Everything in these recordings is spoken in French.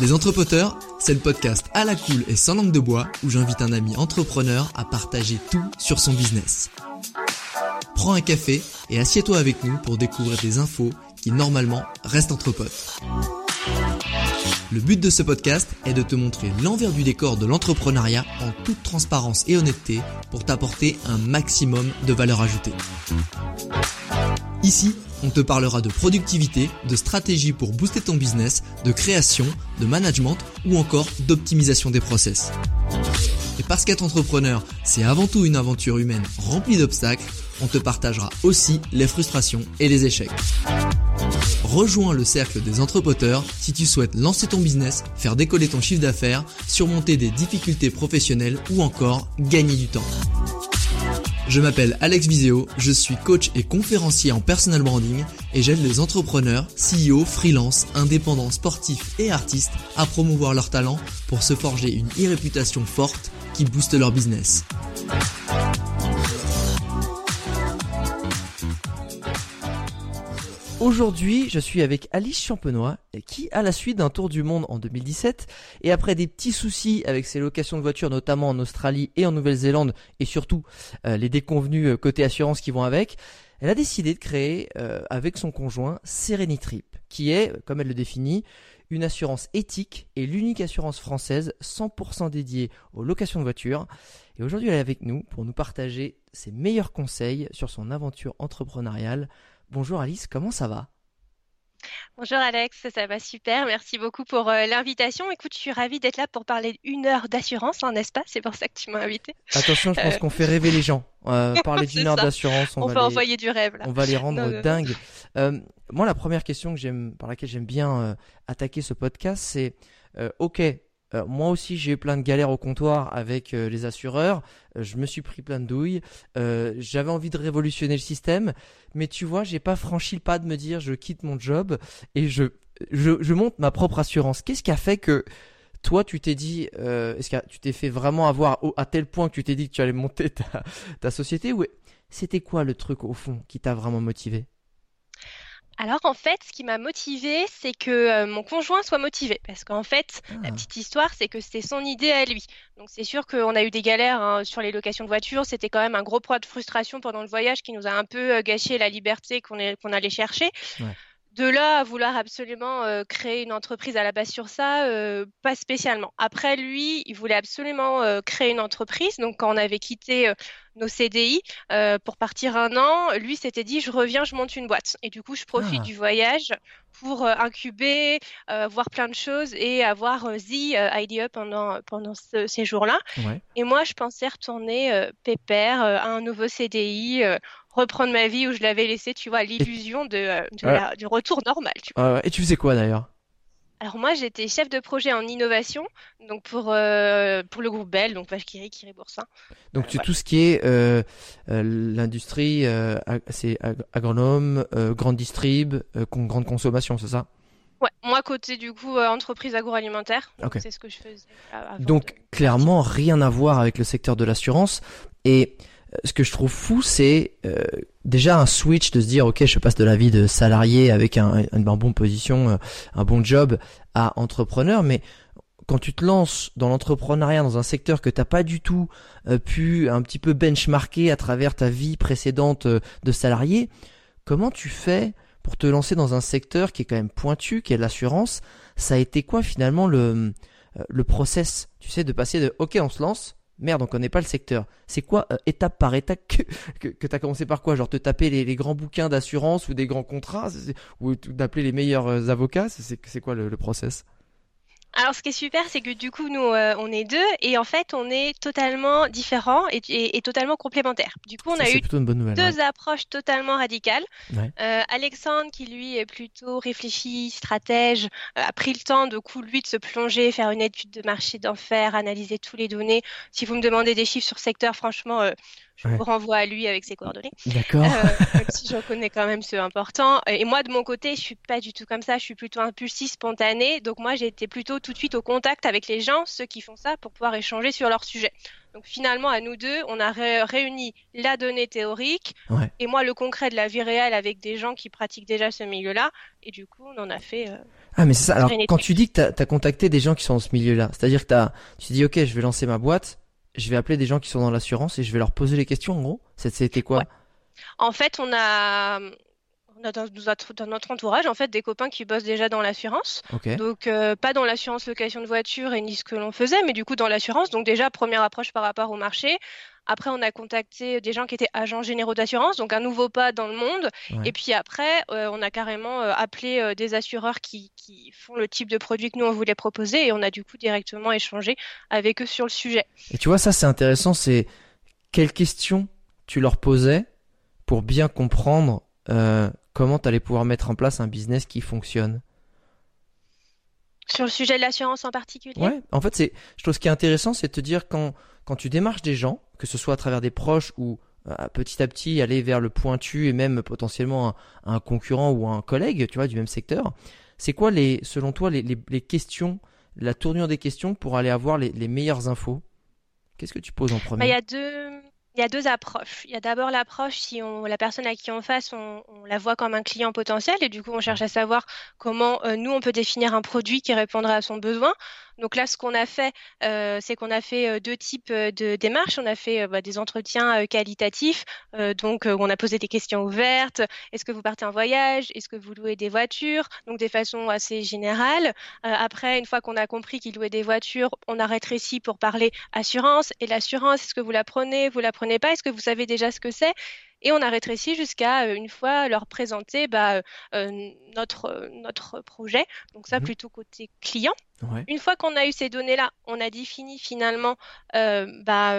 Les Entrepoteurs, c'est le podcast à la cool et sans langue de bois où j'invite un ami entrepreneur à partager tout sur son business. Prends un café et assieds-toi avec nous pour découvrir des infos qui normalement restent entre potes. Le but de ce podcast est de te montrer l'envers du décor de l'entrepreneuriat en toute transparence et honnêteté pour t'apporter un maximum de valeur ajoutée. Ici, on te parlera de productivité, de stratégie pour booster ton business, de création, de management ou encore d'optimisation des process. Et parce qu'être entrepreneur, c'est avant tout une aventure humaine remplie d'obstacles, on te partagera aussi les frustrations et les échecs. Rejoins le cercle des entrepreneurs si tu souhaites lancer ton business, faire décoller ton chiffre d'affaires, surmonter des difficultés professionnelles ou encore gagner du temps. Je m'appelle Alex Viseo, je suis coach et conférencier en personal branding et j'aide les entrepreneurs, CEO, freelance, indépendants, sportifs et artistes à promouvoir leurs talents pour se forger une e-réputation forte qui booste leur business. Aujourd'hui, je suis avec Alice Champenois, qui, à la suite d'un tour du monde en 2017, et après des petits soucis avec ses locations de voitures, notamment en Australie et en Nouvelle-Zélande, et surtout euh, les déconvenus euh, côté assurance qui vont avec, elle a décidé de créer, euh, avec son conjoint, Trip, qui est, comme elle le définit, une assurance éthique et l'unique assurance française 100% dédiée aux locations de voitures. Et aujourd'hui, elle est avec nous pour nous partager ses meilleurs conseils sur son aventure entrepreneuriale Bonjour Alice, comment ça va? Bonjour Alex, ça va super. Merci beaucoup pour euh, l'invitation. Écoute, je suis ravie d'être là pour parler d'une heure d'assurance, hein, n'est-ce pas? C'est pour ça que tu m'as invité. Attention, je pense euh. qu'on fait rêver les gens. Euh, parler d'une heure d'assurance, on, va envoyer du rêve. On va les rendre dingues. moi, la première question que j'aime, par laquelle j'aime bien attaquer ce podcast, c'est ok, euh, moi aussi, j'ai eu plein de galères au comptoir avec euh, les assureurs. Euh, je me suis pris plein de douilles. J'avais envie de révolutionner le système, mais tu vois, j'ai pas franchi le pas de me dire je quitte mon job et je je, monte ma propre assurance. Qu'est-ce qui a fait que toi, tu t'es dit, est-ce que tu t'es fait vraiment avoir à tel point que tu t'es dit que tu allais monter ta, ta société ou c'était quoi le truc au fond qui t'a vraiment motivé? Alors en fait, ce qui m'a motivée, c'est que euh, mon conjoint soit motivé. Parce qu'en fait, la ah. petite histoire, c'est que c'était son idée à lui. Donc c'est sûr qu'on a eu des galères hein, sur les locations de voitures. C'était quand même un gros point de frustration pendant le voyage qui nous a un peu euh, gâché la liberté qu'on allait chercher. De là à vouloir absolument euh, créer une entreprise à la base sur ça, pas spécialement. Après, lui, il voulait absolument créer une entreprise. Donc, quand on avait quitté nos CDI euh, pour partir un an. Lui s'était dit je reviens, je monte une boîte. Et du coup, je profite ah. du voyage pour euh, incuber, euh, voir plein de choses et avoir The idea pendant pendant ces jours-là. Et moi, je pensais retourner pépère à un nouveau CDI. Reprendre ma vie où je l'avais laissé, tu vois, l'illusion de, du retour normal. Tu vois. et tu faisais quoi d'ailleurs? Alors moi, j'étais chef de projet en innovation, donc pour euh, pour le groupe Bell, donc Kiri, Kiri Boursin. Donc c'est tout ce qui est euh, euh, l'industrie, c'est agronome, grande distrib, grande consommation, c'est ça? Ouais, moi côté du coup entreprise agroalimentaire, c'est ce que je faisais. donc clairement rien à voir avec le secteur de l'assurance et ce que je trouve fou, c'est euh, déjà un switch de se dire ok, je passe de la vie de salarié avec un, une bonne position, euh, un bon job, à entrepreneur, mais quand tu te lances dans l'entrepreneuriat dans un secteur que t'as pas du tout euh, pu un petit peu benchmarker à travers ta vie précédente de salarié, comment tu fais pour te lancer dans un secteur qui est quand même pointu, qui est l'assurance? Ça a été quoi finalement le le process, tu sais, de passer de ok, on se lance, merde, on connaît pas le secteur. C'est quoi, euh, étape par étape, que, que, tu as commencé par quoi? Genre te taper les, grands bouquins d'assurance ou des grands contrats? Ou d'appeler les meilleurs euh, avocats? C'est quoi le, process? Alors, ce qui est super, c'est que du coup, nous, euh, on est deux et en fait, on est totalement différents et, et, totalement complémentaires. Du coup, on a eu deux approches totalement radicales. Euh, Alexandre, qui lui est plutôt réfléchi, stratège, euh, a pris le temps, de coup, lui, de se plonger, faire une étude de marché d'enfer, analyser tous les données. Si vous me demandez des chiffres sur secteur, franchement, je vous renvoie à lui avec ses coordonnées. D'accord. Euh, même si je connais quand même ceux importants. Et moi, de mon côté, je suis pas du tout comme ça. Je suis plutôt impulsif, spontané. Donc moi, j'ai été plutôt tout de suite au contact avec les gens, ceux qui font ça, pour pouvoir échanger sur leur sujet. Donc finalement, à nous deux, on a réuni la donnée théorique et moi le concret de la vie réelle avec des gens qui pratiquent déjà ce milieu-là. Et du coup, on en a fait. Euh, ah mais c'est ça. Alors quand tu dis que tu as, contacté des gens qui sont dans ce milieu-là, c'est-à-dire que as, tu dis ok, je vais lancer ma boîte, je vais appeler des gens qui sont dans l'assurance et je vais leur poser les questions en gros. C'était quoi? En fait, on a, on a dans, notre entourage en fait des copains qui bossent déjà dans l'assurance. Donc euh, pas dans l'assurance location de voiture et ni ce que l'on faisait, mais du coup dans l'assurance. Donc déjà première approche par rapport au marché. Après, on a contacté des gens qui étaient agents généraux d'assurance, donc un nouveau pas dans le monde. Et puis après, euh, on a carrément euh, appelé euh, des assureurs qui, qui, font le type de produit que nous on voulait proposer, et on a du coup directement échangé avec eux sur le sujet. Et tu vois, ça c'est intéressant. C'est quelles questions tu leur posais pour bien comprendre comment tu allais pouvoir mettre en place un business qui fonctionne? Sur le sujet de l'assurance en particulier Ouais, en fait, c'est, je trouve ce qui est intéressant, c'est de te dire quand, quand tu démarches des gens, que ce soit à travers des proches ou euh, petit à petit aller vers le pointu et même potentiellement un, concurrent ou un collègue, tu vois, du même secteur, c'est quoi les, selon toi, les, les, questions, la tournure des questions pour aller avoir les, les meilleures infos? Qu'est-ce que tu poses en bah, premier Il y a deux il y a deux approches. Il y a d'abord l'approche si on, la personne à qui on face, on, la voit comme un client potentiel et du coup on cherche à savoir comment euh, nous on peut définir un produit qui répondrait à son besoin. Donc là, ce qu'on a fait, euh, c'est qu'on a fait euh, deux types de démarches. On a fait bah, des entretiens qualitatifs, donc on a posé des questions ouvertes. Est-ce que vous partez en voyage? Est-ce que vous louez des voitures? Donc des façons assez générales. après, une fois qu'on a compris qu'il louait des voitures, on a rétréci pour parler assurance. Et l'assurance, est-ce que vous la prenez? Vous la prenez pas? Est-ce que vous savez déjà ce que c'est? Et on a rétréci jusqu'à euh, une fois leur présenter bah, euh, euh, notre, notre projet. Donc ça, mmh plutôt côté client. Une fois qu'on a eu ces données-là, on a défini finalement bah,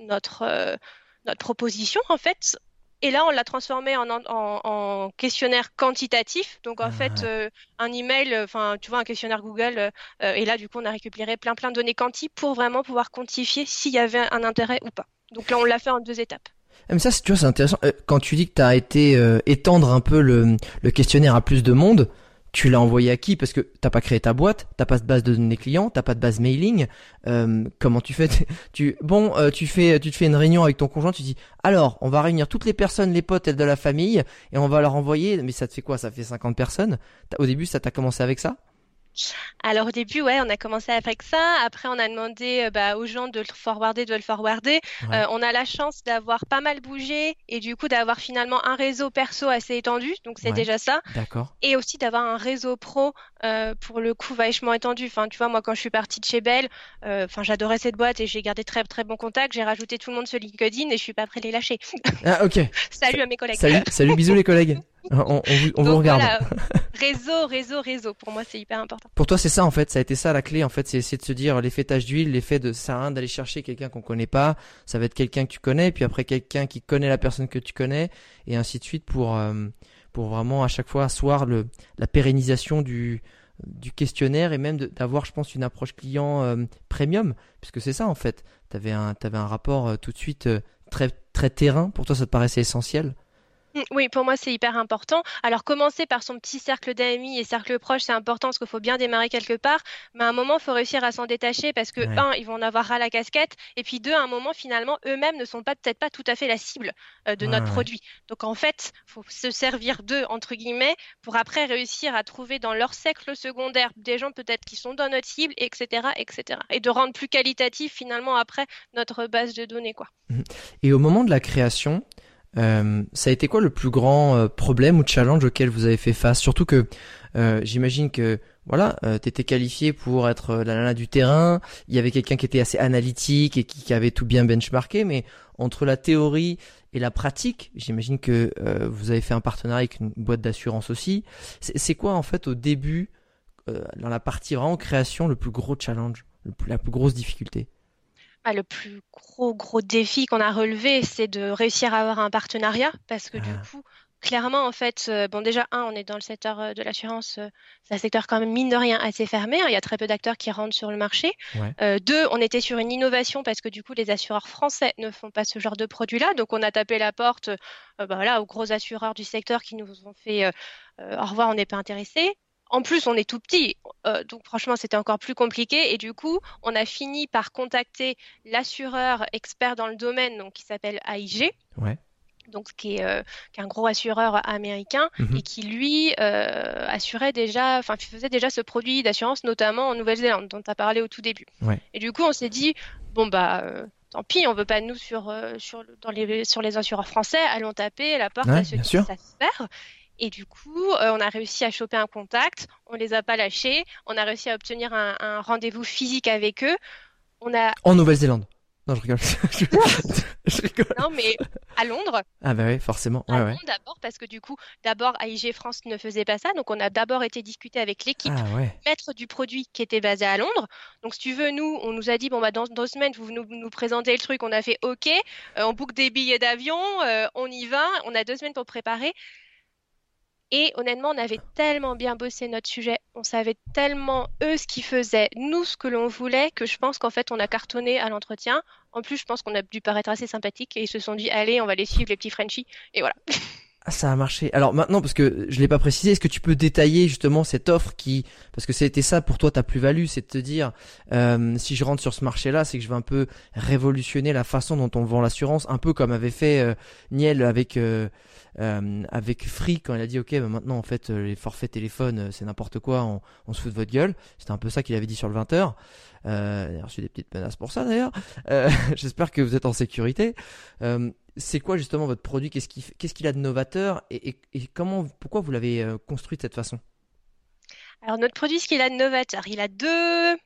notre, notre proposition en fait. Et là, on l'a transformé en, en, questionnaire quantitatif. Donc, en fait, ah. un email, enfin, tu vois, un questionnaire Google. et là, du coup, on a récupéré plein, plein de données quanti pour vraiment pouvoir quantifier s'il y avait un intérêt ou pas. Donc là, on l'a fait en deux étapes. Ah, mais ça, tu vois, c'est intéressant. Euh, quand tu dis que tu as été euh, étendre un peu le, le, questionnaire à plus de monde, tu l'as envoyé à qui? Parce que t'as pas créé ta boîte, t'as pas de base de données clients, t'as pas de base mailing. Euh, comment tu fais? Tu bon, tu fais, tu te fais une réunion avec ton conjoint, tu dis alors, on va réunir toutes les personnes, les potes de la famille, et on va leur envoyer. Mais ça te fait quoi? Ça fait 50 personnes? Au début, ça t'a commencé avec ça? Alors au début, ouais, on a commencé avec ça. Après, on a demandé euh, bah, aux gens de le forwarder, de le forwarder. Euh, on a la chance d'avoir pas mal bougé et du coup d'avoir finalement un réseau perso assez étendu. Donc c'est déjà ça. D'accord. Et aussi d'avoir un réseau pro euh, pour le coup vachement étendu. Enfin, tu vois, moi quand je suis partie de chez Bell, enfin j'adorais cette boîte et j'ai gardé très très bon contact. J'ai rajouté tout le monde sur LinkedIn et je suis pas prêt de les lâcher. Ah ok. salut à mes collègues. Salut, salut, bisous les collègues. On, vous, regarde. réseau, réseau, réseau. Pour moi, c'est hyper important. Pour toi, c'est ça en fait. Ça a été ça la clé en fait. C'est essayer de se dire l'effet tache d'huile, l'effet de ça rien d'aller chercher quelqu'un qu'on connaît pas. Ça va être quelqu'un que tu connais, puis après quelqu'un qui connaît la personne que tu connais, et ainsi de suite pour euh, pour vraiment à chaque fois asseoir le la pérennisation du du questionnaire et même d'avoir, je pense, une approche client euh, premium, puisque c'est ça en fait. T'avais un t'avais un rapport euh, tout de suite très très terrain. Pour toi, ça te paraissait essentiel. Mmh, oui, pour moi, c'est hyper important. Alors, commencer par son petit cercle d'amis et cercle proche, c'est important parce qu'il faut bien démarrer quelque part. Mais à un moment, il faut réussir à s'en détacher parce que, un, ils vont en avoir ras la casquette. Et puis, deux, à un moment, finalement, eux-mêmes ne sont pas peut-être pas tout à fait la cible euh, de notre produit. Donc, en fait, il faut se servir d'eux, entre guillemets, pour après réussir à trouver dans leur cercle secondaire des gens peut-être qui sont dans notre cible, etc., etc. Et de rendre plus qualitatif, finalement, après, notre base de données, quoi. Mmh. Et au moment de la création, euh, ça a été quoi le plus grand euh, problème ou challenge auquel vous avez fait face? Surtout que euh, j'imagine que voilà, euh, tu étais qualifié pour être la nana du terrain. Il y avait quelqu'un qui était assez analytique et qui, qui, avait tout bien benchmarké. Mais entre la théorie et la pratique, j'imagine que vous avez fait un partenariat avec une boîte d'assurance aussi. C'est quoi en fait au début euh, dans la partie vraiment création, le plus gros challenge, la plus grosse difficulté? Le plus gros gros défi qu'on a relevé, c'est de réussir à avoir un partenariat parce que du Ah. coup, clairement, en fait, euh, bon déjà un, on est dans le secteur euh, de l'assurance, euh, c'est un secteur quand même mine de rien assez fermé. hein, il y a très peu d'acteurs qui rentrent sur le marché. Ouais. Euh, deux, on était sur une innovation parce que du coup, les assureurs français ne font pas ce genre de produit-là, donc on a tapé la porte, bah, voilà, aux gros assureurs du secteur qui nous ont fait au revoir, on n'est pas intéressés. En plus, on est tout petit, euh, donc franchement, c'était encore plus compliqué. Et du coup, on a fini par contacter l'assureur expert dans le domaine, donc qui s'appelle AIG, Ouais. donc qui est, euh, qui est un gros assureur américain Mhm. et qui lui euh, assurait déjà, enfin faisait déjà ce produit d'assurance, notamment en Nouvelle-Zélande, dont tu as parlé au tout début. Ouais. Et du coup, on s'est dit bon bah tant pis, on veut pas nous sur sur dans les sur les assureurs français, allons taper la porte Ouais, à ceux qui savent faire. Et du coup, euh, on a réussi à choper un contact, on les a pas lâchés, on a réussi à obtenir un, un rendez-vous physique avec eux. On a En Nouvelle-Zélande. Non, je rigole. je, rigole. non mais à Londres, Ah bah oui, forcément. à Ouais, ouais. Londres d'abord parce que du coup, d'abord AIG France ne faisait pas ça, donc on a d'abord été discuter avec l'équipe Ah ouais. maître du produit qui était basé à Londres. Donc, si tu veux, nous, on nous a dit, bon, bah, dans deux semaines, vous nous, nous présentez le truc. On a fait OK, euh, on book des billets d'avion, euh, on y va. On a deux semaines pour préparer. Et honnêtement, on avait tellement bien bossé notre sujet, on savait tellement eux ce qu'ils faisaient, nous ce que l'on voulait, que je pense qu'en fait on a cartonné à l'entretien. En plus, je pense qu'on a dû paraître assez sympathique et ils se sont dit, allez, on va les suivre les petits Frenchies. Et voilà. Ah, ça a marché. Alors maintenant, parce que je l'ai pas précisé, est-ce que tu peux détailler justement cette offre qui, parce que c'était ça pour toi ta plus-value, c'est de te dire, euh, si je rentre sur ce marché-là, c'est que je vais un peu révolutionner la façon dont on vend l'assurance, un peu comme avait fait euh, Niel avec euh, euh, avec Free quand il a dit, ok, bah maintenant en fait euh, les forfaits téléphone c'est n'importe quoi, on, on se fout de votre gueule. C'était un peu ça qu'il avait dit sur le 20h. Euh, a reçu des petites menaces pour ça d'ailleurs. Euh, J'espère que vous êtes en sécurité. Euh, c'est quoi justement votre produit? Qu'est-ce qu'il qu'est-ce qu'il a de novateur? Et, et, et comment, pourquoi vous l'avez euh, construit de cette façon? Alors, notre produit, ce qu'il a de novateur, il a deux,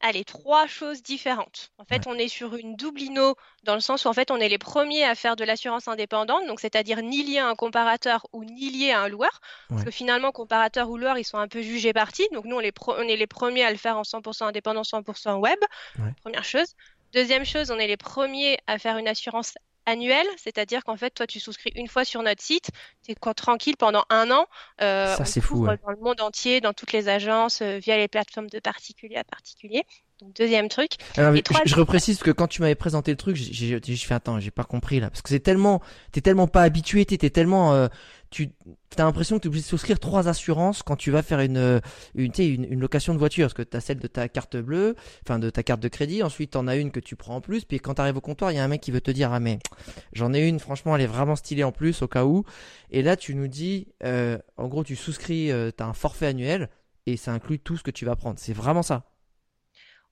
allez, trois choses différentes. En fait, on est sur une double INO dans le sens où, en fait, on est les premiers à faire de l'assurance indépendante, donc c'est-à-dire ni lié à un comparateur ou ni lié à un loueur. Parce que finalement, comparateur ou loueur, ils sont un peu jugés partis. Donc, nous, on, les pro- on est les premiers à le faire en 100% indépendant, 100% web. Ouais. Première chose. Deuxième chose, on est les premiers à faire une assurance annuelle, c'est-à-dire qu'en fait, toi, tu souscris une fois sur notre site, tu es tranquille pendant un an. Euh, Ça, c'est fou, ouais. dans le monde entier, dans toutes les agences, euh, via les plateformes de particulier à particulier. Donc, deuxième truc. Alors, Et je, trois- je reprécise que quand tu m'avais présenté le truc, j'ai fait attends, j'ai pas compris là, parce que c'est tellement, t'es tellement pas habitué, t'es tellement, euh, tu t'as l'impression que t'es obligé de souscrire trois assurances quand tu vas faire une, euh, une, une, une location de voiture, parce que t'as celle de ta carte bleue, enfin de ta carte de crédit, ensuite t'en as une que tu prends en plus, puis quand t'arrives au comptoir, il y a un mec qui veut te dire ah mais j'en ai une, franchement elle est vraiment stylée en plus au cas où, et là tu nous dis, euh, en gros tu souscris, euh, t'as un forfait annuel et ça inclut tout ce que tu vas prendre, c'est vraiment ça.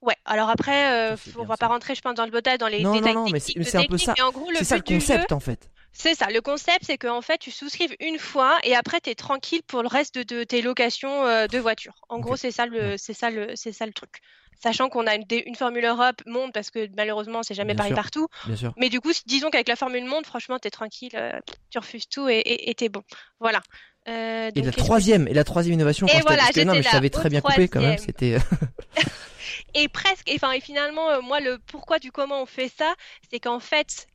Ouais, alors après, euh, on va ça. pas rentrer, je pense, dans le détail, dans les Non, non, détails non, mais c'est- techniques mais c'est un peu ça. en gros, C'est ça le jeu, concept en fait. C'est ça, le concept, c'est qu'en fait, tu souscrives une fois et après, tu es tranquille pour le reste de, de tes locations euh, de voitures. En gros, c'est ça le, c'est ça le, c'est ça le truc. Sachant qu'on a une, Formule Europe monde parce que malheureusement, c'est jamais Bien pareil sûr. partout. Bien sûr. Mais du coup, disons qu'avec la Formule monde, franchement, tu es tranquille, euh, tu refuses tout et t'es bon. Voilà. Euh, Et donc, la troisième, et la troisième innovation, Et quand voilà, que non, mais je t'avais là, très bien coupé quand même, c'était, euh, Et presque, et, enfin, et finalement, euh, moi, le pourquoi du comment on fait ça, c'est qu'en fait,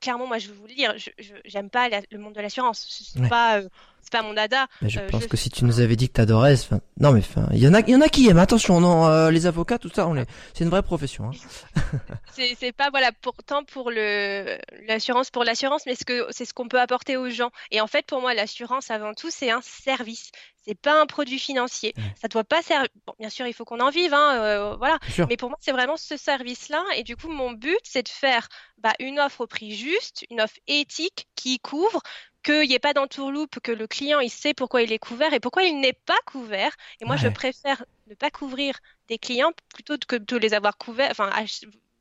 clairement, moi, je vais vous le dire, je, j'aime pas la- le monde de l'assurance. C'est Ouais. pas, euh, c'est pas mon dada. mais je Euh, pense je- que si tu nous avais dit que t'adorais, enfin, non mais enfin, il y en a, il y en a qui aiment, attention, non, euh, les avocats, tout ça, on est, c'est une vraie profession, hein. C'est, pas voilà pourtant pour le l'assurance pour l'assurance, mais ce que c'est ce qu'on peut apporter aux gens. Et en fait, pour moi, l'assurance avant tout, c'est un service. C'est pas un produit financier. Ça doit pas servir. Bon, bien sûr, il faut qu'on en vive, hein, euh, voilà. Mais pour moi, c'est vraiment ce service-là. Et du coup, mon but, c'est de faire bah, une offre au prix juste, une offre éthique qui couvre, qu'il n'y ait pas d'entourloupe, que le client il sait pourquoi il est couvert et pourquoi il n'est pas couvert. Et moi, je préfère ne pas couvrir des clients plutôt que de les avoir couverts, enfin,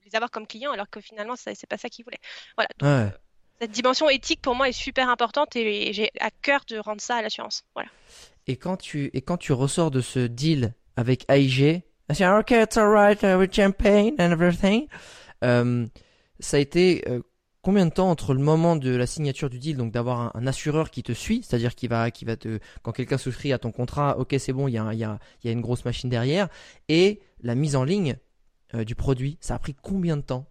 les avoir comme clients, alors que finalement, c'est pas ça qu'ils voulaient. Voilà. Donc, Ouais. cette dimension éthique pour moi est super importante et j'ai à cœur de rendre ça à l'assurance. Voilà. Et quand tu, et quand tu ressors de ce deal avec AIG, ok, it's alright uh, with champagne and everything, euh, ça a été, euh, combien de temps entre le moment de la signature du deal, donc d'avoir un, assureur qui te suit, c'est-à-dire qui va, qui va te, quand quelqu'un souscrit à ton contrat, ok c'est bon, il y a, y, a, y a une grosse machine derrière, et la mise en ligne euh, du produit, ça a pris combien de temps?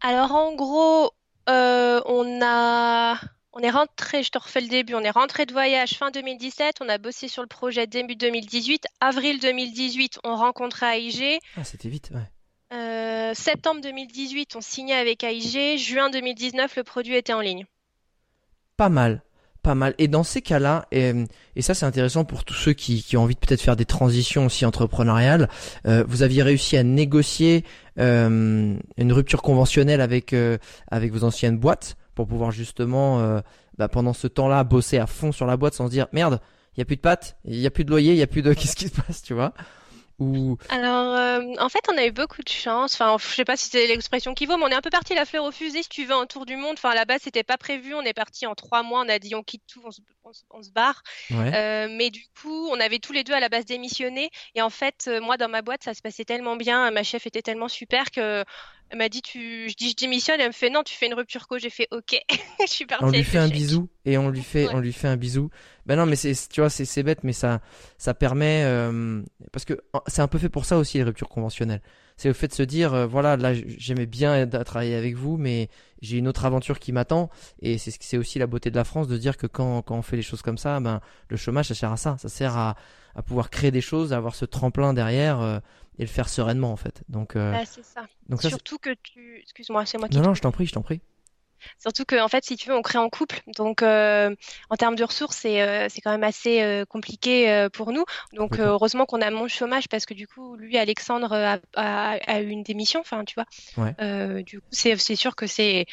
Alors en gros, euh, on a, on est rentré, je te refais le début, on est rentré de voyage fin 2017, on a bossé sur le projet début 2018, avril 2018, on rencontre AIG. Ah c'était vite, ouais. Euh, septembre 2018, on signait avec AIG. Juin 2019, le produit était en ligne. Pas mal, pas mal. Et dans ces cas-là, et, ça c'est intéressant pour tous ceux qui, ont envie de peut-être faire des transitions aussi entrepreneuriales, euh, vous aviez réussi à négocier euh, une rupture conventionnelle avec avec vos anciennes boîtes pour pouvoir justement bah, pendant ce temps-là bosser à fond sur la boîte sans se dire merde, il y a plus de pâtes, il y a plus de loyer, il y a plus de qu'est-ce qui se passe, tu vois? Alors, euh, en fait, on a eu beaucoup de chance. Enfin, je sais pas si c'est l'expression qui vaut, mais on est un peu parti la fleur au fusil, si tu veux, en tour du monde. Enfin, à la base, c'était pas prévu. On est parti en trois mois. On a dit, on quitte tout, on se, barre. Euh, mais du coup, on avait tous les deux à la base démissionné. Et en fait, euh, moi, dans ma boîte, ça se passait tellement bien. Ma chef était tellement super que elle m'a dit, tu, je dis, je démissionne. Elle me fait, non, tu fais une rupture co. J'ai fait, ok. je suis partie. On lui fait un bisou et on lui fait, on lui fait un bisou. Ben non, mais c'est, tu vois, c'est, bête, mais ça, ça permet, euh, parce que c'est un peu fait pour ça aussi les ruptures conventionnelles. C'est le fait de se dire, euh, voilà, là, j'aimais bien travailler avec vous, mais j'ai une autre aventure qui m'attend. Et c'est, c'est aussi la beauté de la France de dire que quand, quand on fait les choses comme ça, ben, le chômage, ça sert à ça. Ça sert à, à pouvoir créer des choses, à avoir ce tremplin derrière. Euh, et le faire sereinement en fait. Donc, euh, c'est ça. Donc Surtout que tu, excuse-moi, c'est moi qui. Non, non, je t'en prie, je t'en prie. Surtout que, en fait, si tu veux, on crée en couple. Donc, euh, en termes de ressources, c'est euh, c'est quand même assez compliqué pour nous. Donc, heureusement qu'on a mon chômage parce que du coup, lui, Alexandre, a, a, eu une démission. Enfin, tu vois. Ouais. du coup, c'est sûr que c'est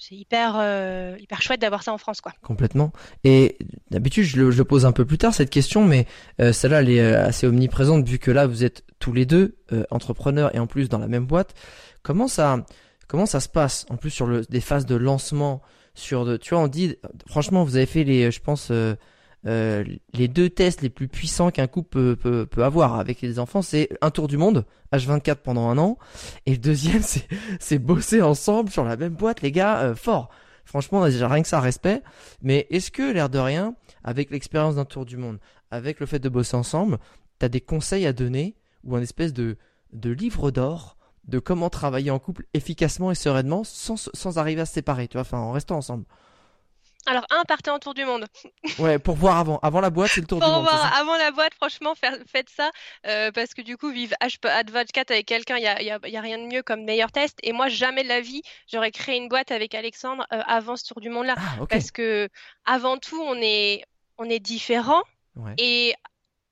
c'est hyper, euh, hyper chouette d'avoir ça en France, quoi. Complètement. Et d'habitude, je le, je pose un peu plus tard cette question, mais euh, celle-là, elle est euh, assez omniprésente vu que là, vous êtes tous les deux entrepreneurs et en plus dans la même boîte. Comment ça, comment ça se passe En plus sur des phases de lancement, sur de, tu vois, on dit, franchement, vous avez fait les, je pense euh, les deux tests les plus puissants qu'un couple peut, avoir avec les enfants, c'est un tour du monde, H24 pendant un an, et le deuxième, c'est, bosser ensemble sur la même boîte, les gars, euh, fort. Franchement, déjà rien que ça, respect. Mais est-ce que, l'air de rien, avec l'expérience d'un tour du monde, avec le fait de bosser ensemble, t'as des conseils à donner ou un espèce de livre d'or de comment travailler en couple efficacement et sereinement sans, sans arriver à se séparer, tu vois, enfin, en restant ensemble alors, un, partez en tour du monde. ouais, pour voir avant. Avant la boîte, c'est le tour du monde. Voir avant la boîte, franchement, faites ça. Euh, parce que du coup, vivre H24 avec quelqu'un, il n'y a, y a, y a, rien de mieux comme meilleur test. Et moi, jamais de la vie, j'aurais créé une boîte avec Alexandre euh, avant ce tour du monde-là. Ah, parce que, avant tout, on est, on est différents. Et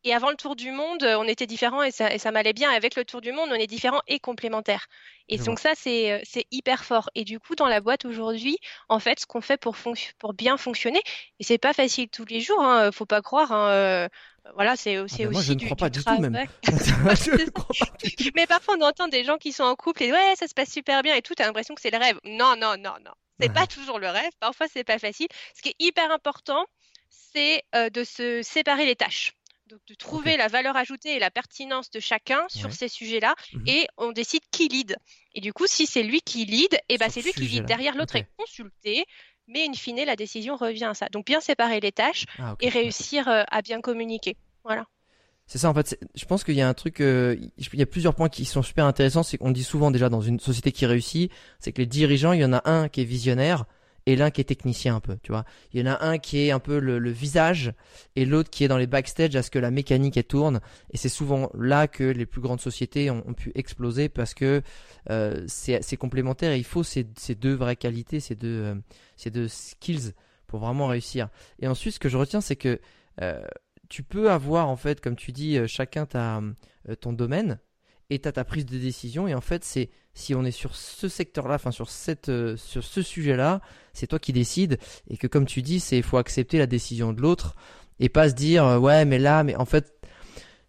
et avant le tour du monde, on était différents et ça, et ça m'allait bien. Avec le tour du monde, on est différents et complémentaires. Et donc ça, c'est hyper fort. Et du coup, dans la boîte aujourd'hui, en fait, ce qu'on fait pour, pour bien fonctionner, et c'est pas facile tous les jours, hein, faut pas croire. Hein, euh, voilà, c'est ah aussi. moi, je ne crois pas du tout, même. Mais parfois, on entend des gens qui sont en couple et ouais, ça se passe super bien et tout, t'as l'impression que c'est le rêve. Non, non, non, non. C'est pas toujours le rêve. Parfois, c'est pas facile. Ce qui est hyper important, c'est euh, de se séparer les tâches. Donc de trouver la valeur ajoutée et la pertinence de chacun sur ces sujets-là mmh et on décide qui lead. Et du coup, si c'est lui qui lead, et eh ben c'est lui qui lead derrière l'autre est consulté, mais in fine la décision revient à ça. Donc bien séparer les tâches ah, et réussir euh, à bien communiquer. Voilà. C'est ça en fait. Je pense qu'il y a un truc, euh, il y a plusieurs points qui sont super intéressants. C'est qu'on dit souvent déjà dans une société qui réussit, c'est que les dirigeants, il y en a un qui est visionnaire, et l'un qui est technicien un peu, tu vois. Il y en a un qui est un peu le, visage et l'autre qui est dans les backstage à ce que la mécanique tourne. Et c'est souvent là que les plus grandes sociétés ont, pu exploser parce que euh, c'est complémentaire et il faut ces, deux vraies qualités, ces deux, euh, ces deux skills pour vraiment réussir. Et ensuite, ce que je retiens, c'est que euh, tu peux avoir en fait, comme tu dis, chacun ta, ton domaine et t'as ta prise de décision et en fait c'est si on est sur ce secteur-là, enfin sur cette euh, sur ce sujet-là, c'est toi qui décides et que comme tu dis, c'est faut accepter la décision de l'autre et pas se dire euh, ouais mais là mais en fait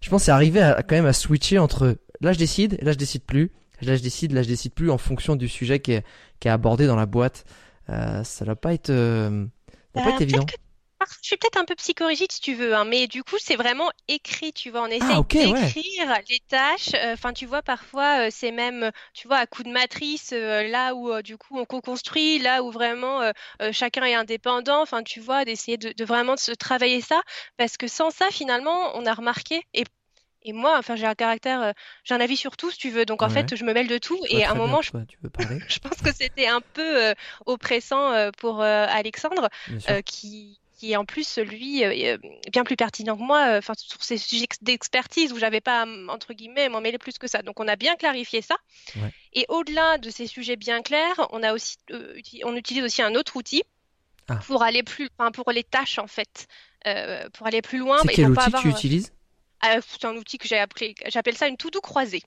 je pense c'est arriver à, quand même à switcher entre là je décide et là je décide plus, là je décide, là je décide plus en fonction du sujet qui est qui est abordé dans la boîte. Euh, ça va pas être, ça va pas être évident. Je suis peut-être un peu psychorigide si tu veux, hein, mais du coup, c'est vraiment écrit, tu vois. On essaie Ah, ok, ouais. d'écrire les tâches. euh, Enfin, tu vois, parfois, euh, c'est même, tu vois, à coup de matrice, euh, là où, euh, du coup, on co-construit, là où vraiment euh, euh, chacun est indépendant. Enfin, tu vois, d'essayer de, de vraiment de se travailler ça. Parce que sans ça, finalement, on a remarqué, et, et moi, enfin, j'ai un caractère, euh, j'ai un avis sur tout, si tu veux. Donc, en Ouais. fait, je me mêle de tout. Je Et à un moment, je, quoi tu veux parler, je pense que c'était un peu euh, oppressant euh, pour euh, Alexandre euh, qui, qui en plus lui euh, est bien plus pertinent que moi, euh, enfin sur ces sujets d'expertise où j'avais pas à m- entre guillemets m'en mêler plus que ça. Donc on a bien clarifié ça. Ouais. Et au-delà de ces sujets bien clairs, on a aussi euh, on utilise aussi un autre outil Ah. pour aller plus, enfin pour les tâches en fait, euh, pour aller plus loin. C'est quel pour pas outil que tu utilises? Euh, c'est un outil que j'appelle ça une to-do croisée.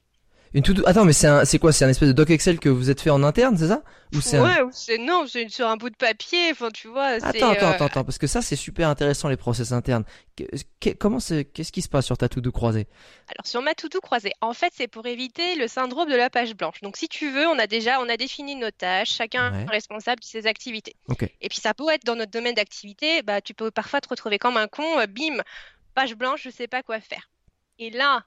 Une tout Attends, mais c'est un, c'est quoi? C'est un espèce de doc Excel que vous êtes fait en interne, c'est ça? Ou c'est un- Ouais, ou c'est non, c'est sur un bout de papier. Enfin, tu vois, Attends, attends, euh, attends, attends, parce que ça c'est super intéressant les process internes. Que- que- comment c'est, qu'est-ce qui se passe sur ta tout de croisée? Alors sur ma to-do croisée, en fait, c'est pour éviter le syndrome de la page blanche. Donc si tu veux, on a déjà on a défini nos tâches, chacun Ouais. est responsable de ses activités. Ok. Et puis ça peut être dans notre domaine d'activité, bah tu peux parfois te retrouver comme un con, euh, bim, page blanche, je sais pas quoi faire. Et là,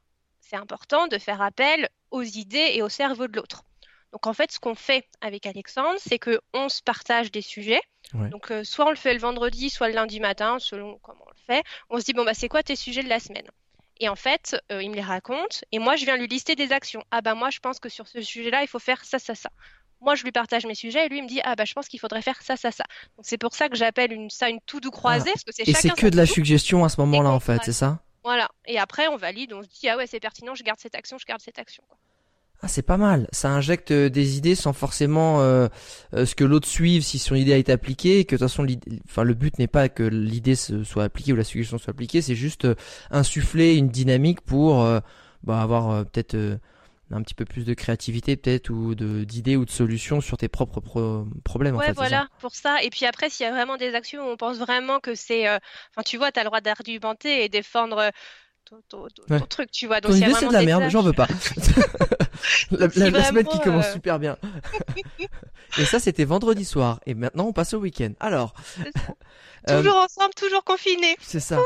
c'est important de faire appel aux idées et au cerveau de l'autre. Donc en fait, ce qu'on fait avec Alexandre, c'est que on se partage des sujets. Ouais. Donc euh, soit on le fait le vendredi, soit le lundi matin, selon comment on le fait. On se dit bon bah c'est quoi tes sujets de la semaine? Et en fait, euh, il me les raconte et moi je viens lui lister des actions. Ah bah moi je pense que sur ce sujet-là, il faut faire ça, ça, ça. Moi je lui partage mes sujets et lui il me dit ah bah je pense qu'il faudrait faire ça, ça, ça. Donc c'est pour ça que j'appelle une, ça une to-do croisée parce que c'est. Et c'est que de la suggestion à ce moment-là qu'on en fait, c'est ça? Voilà. Et après on valide, on se dit ah ouais c'est pertinent, je garde cette action, je garde cette action. Ah, c'est pas mal. Ça injecte euh, des idées sans forcément euh, euh, ce que l'autre suive si son idée a été appliquée. Que de toute façon, le but n'est pas que l'idée soit appliquée ou la suggestion soit appliquée. C'est juste insuffler une dynamique pour bah, avoir peut-être un petit peu plus de créativité, peut-être ou d'idées ou de solutions sur tes propres pro- problèmes. en fait, ça voilà, pour ça. Et puis après, s'il y a vraiment des actions où on pense vraiment que c'est... euh, Enfin, tu vois, tu as le droit d'argumenter et défendre euh, ton, ton- ton- Ouais. ton truc, tu vois. Donc, Ton idée c'est de la merde, j'en veux pas. la, Si la- la semaine qui commence euh, super bien. Et ça c'était vendredi soir. Et maintenant on passe au week-end. Alors, Toujours ensemble, toujours confinés. C'est ça.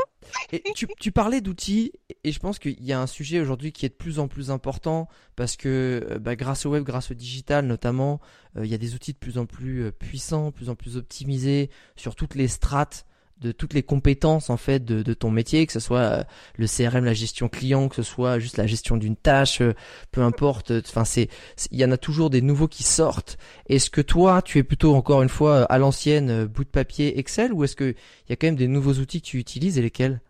Et tu, tu parlais d'outils, et je pense qu'il y a un sujet aujourd'hui qui est de plus en plus important, parce que euh, bah, grâce au web, grâce au digital notamment, euh, il y a des outils de plus en plus euh, puissants, de plus en plus optimisés sur toutes les strates de toutes les compétences en fait de, de ton métier, que ce soit euh, le CRM, la gestion client, que ce soit juste la gestion d'une tâche, euh, peu importe. Enfin, c'est, il y en a toujours des nouveaux qui sortent. Est-ce que toi, tu es plutôt encore une fois à l'ancienne euh, bout de papier Excel, ou est-ce que il y a quand même des nouveaux outils que tu utilises et lesquels?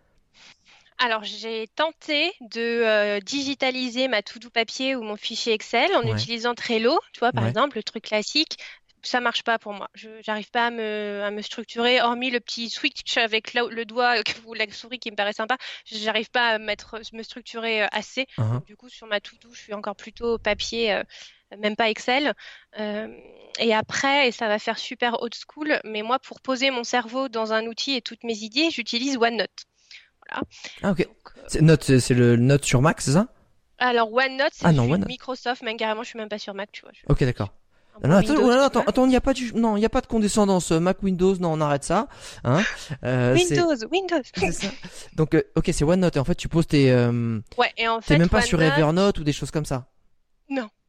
Alors, j'ai tenté de euh, digitaliser ma to-do papier ou mon fichier Excel en Ouais. utilisant Trello, tu vois, par Ouais. exemple, le truc classique. Ça marche pas pour moi. Je j'arrive pas à me, à me structurer, hormis le petit switch avec la- le doigt ou la souris qui me paraît sympa. J'arrive pas à mettre, me structurer euh, assez. Hein Du coup, sur ma to-do, je suis encore plutôt papier, euh, même pas Excel. Euh, et après, et ça va faire super old school, mais moi, pour poser mon cerveau dans un outil et toutes mes idées, j'utilise OneNote. Ah ok. Note, c'est le Note sur Mac, c'est ça? Alors OneNote, c'est Ah. Microsoft, même carrément, je suis même pas sur Mac, tu vois. je Ok, d'accord. Non, attends, Windows, ouais, attends, il n'y a pas du, non, il n'y a pas de condescendance. euh, Mac, Windows, non, on arrête ça. Hein Euh, Windows, Windows. ça. Donc, euh, ok, c'est OneNote. Et en fait, tu poses tes, euh, Ouais, et en t'es fait, même pas sur Evernote ou des choses comme ça.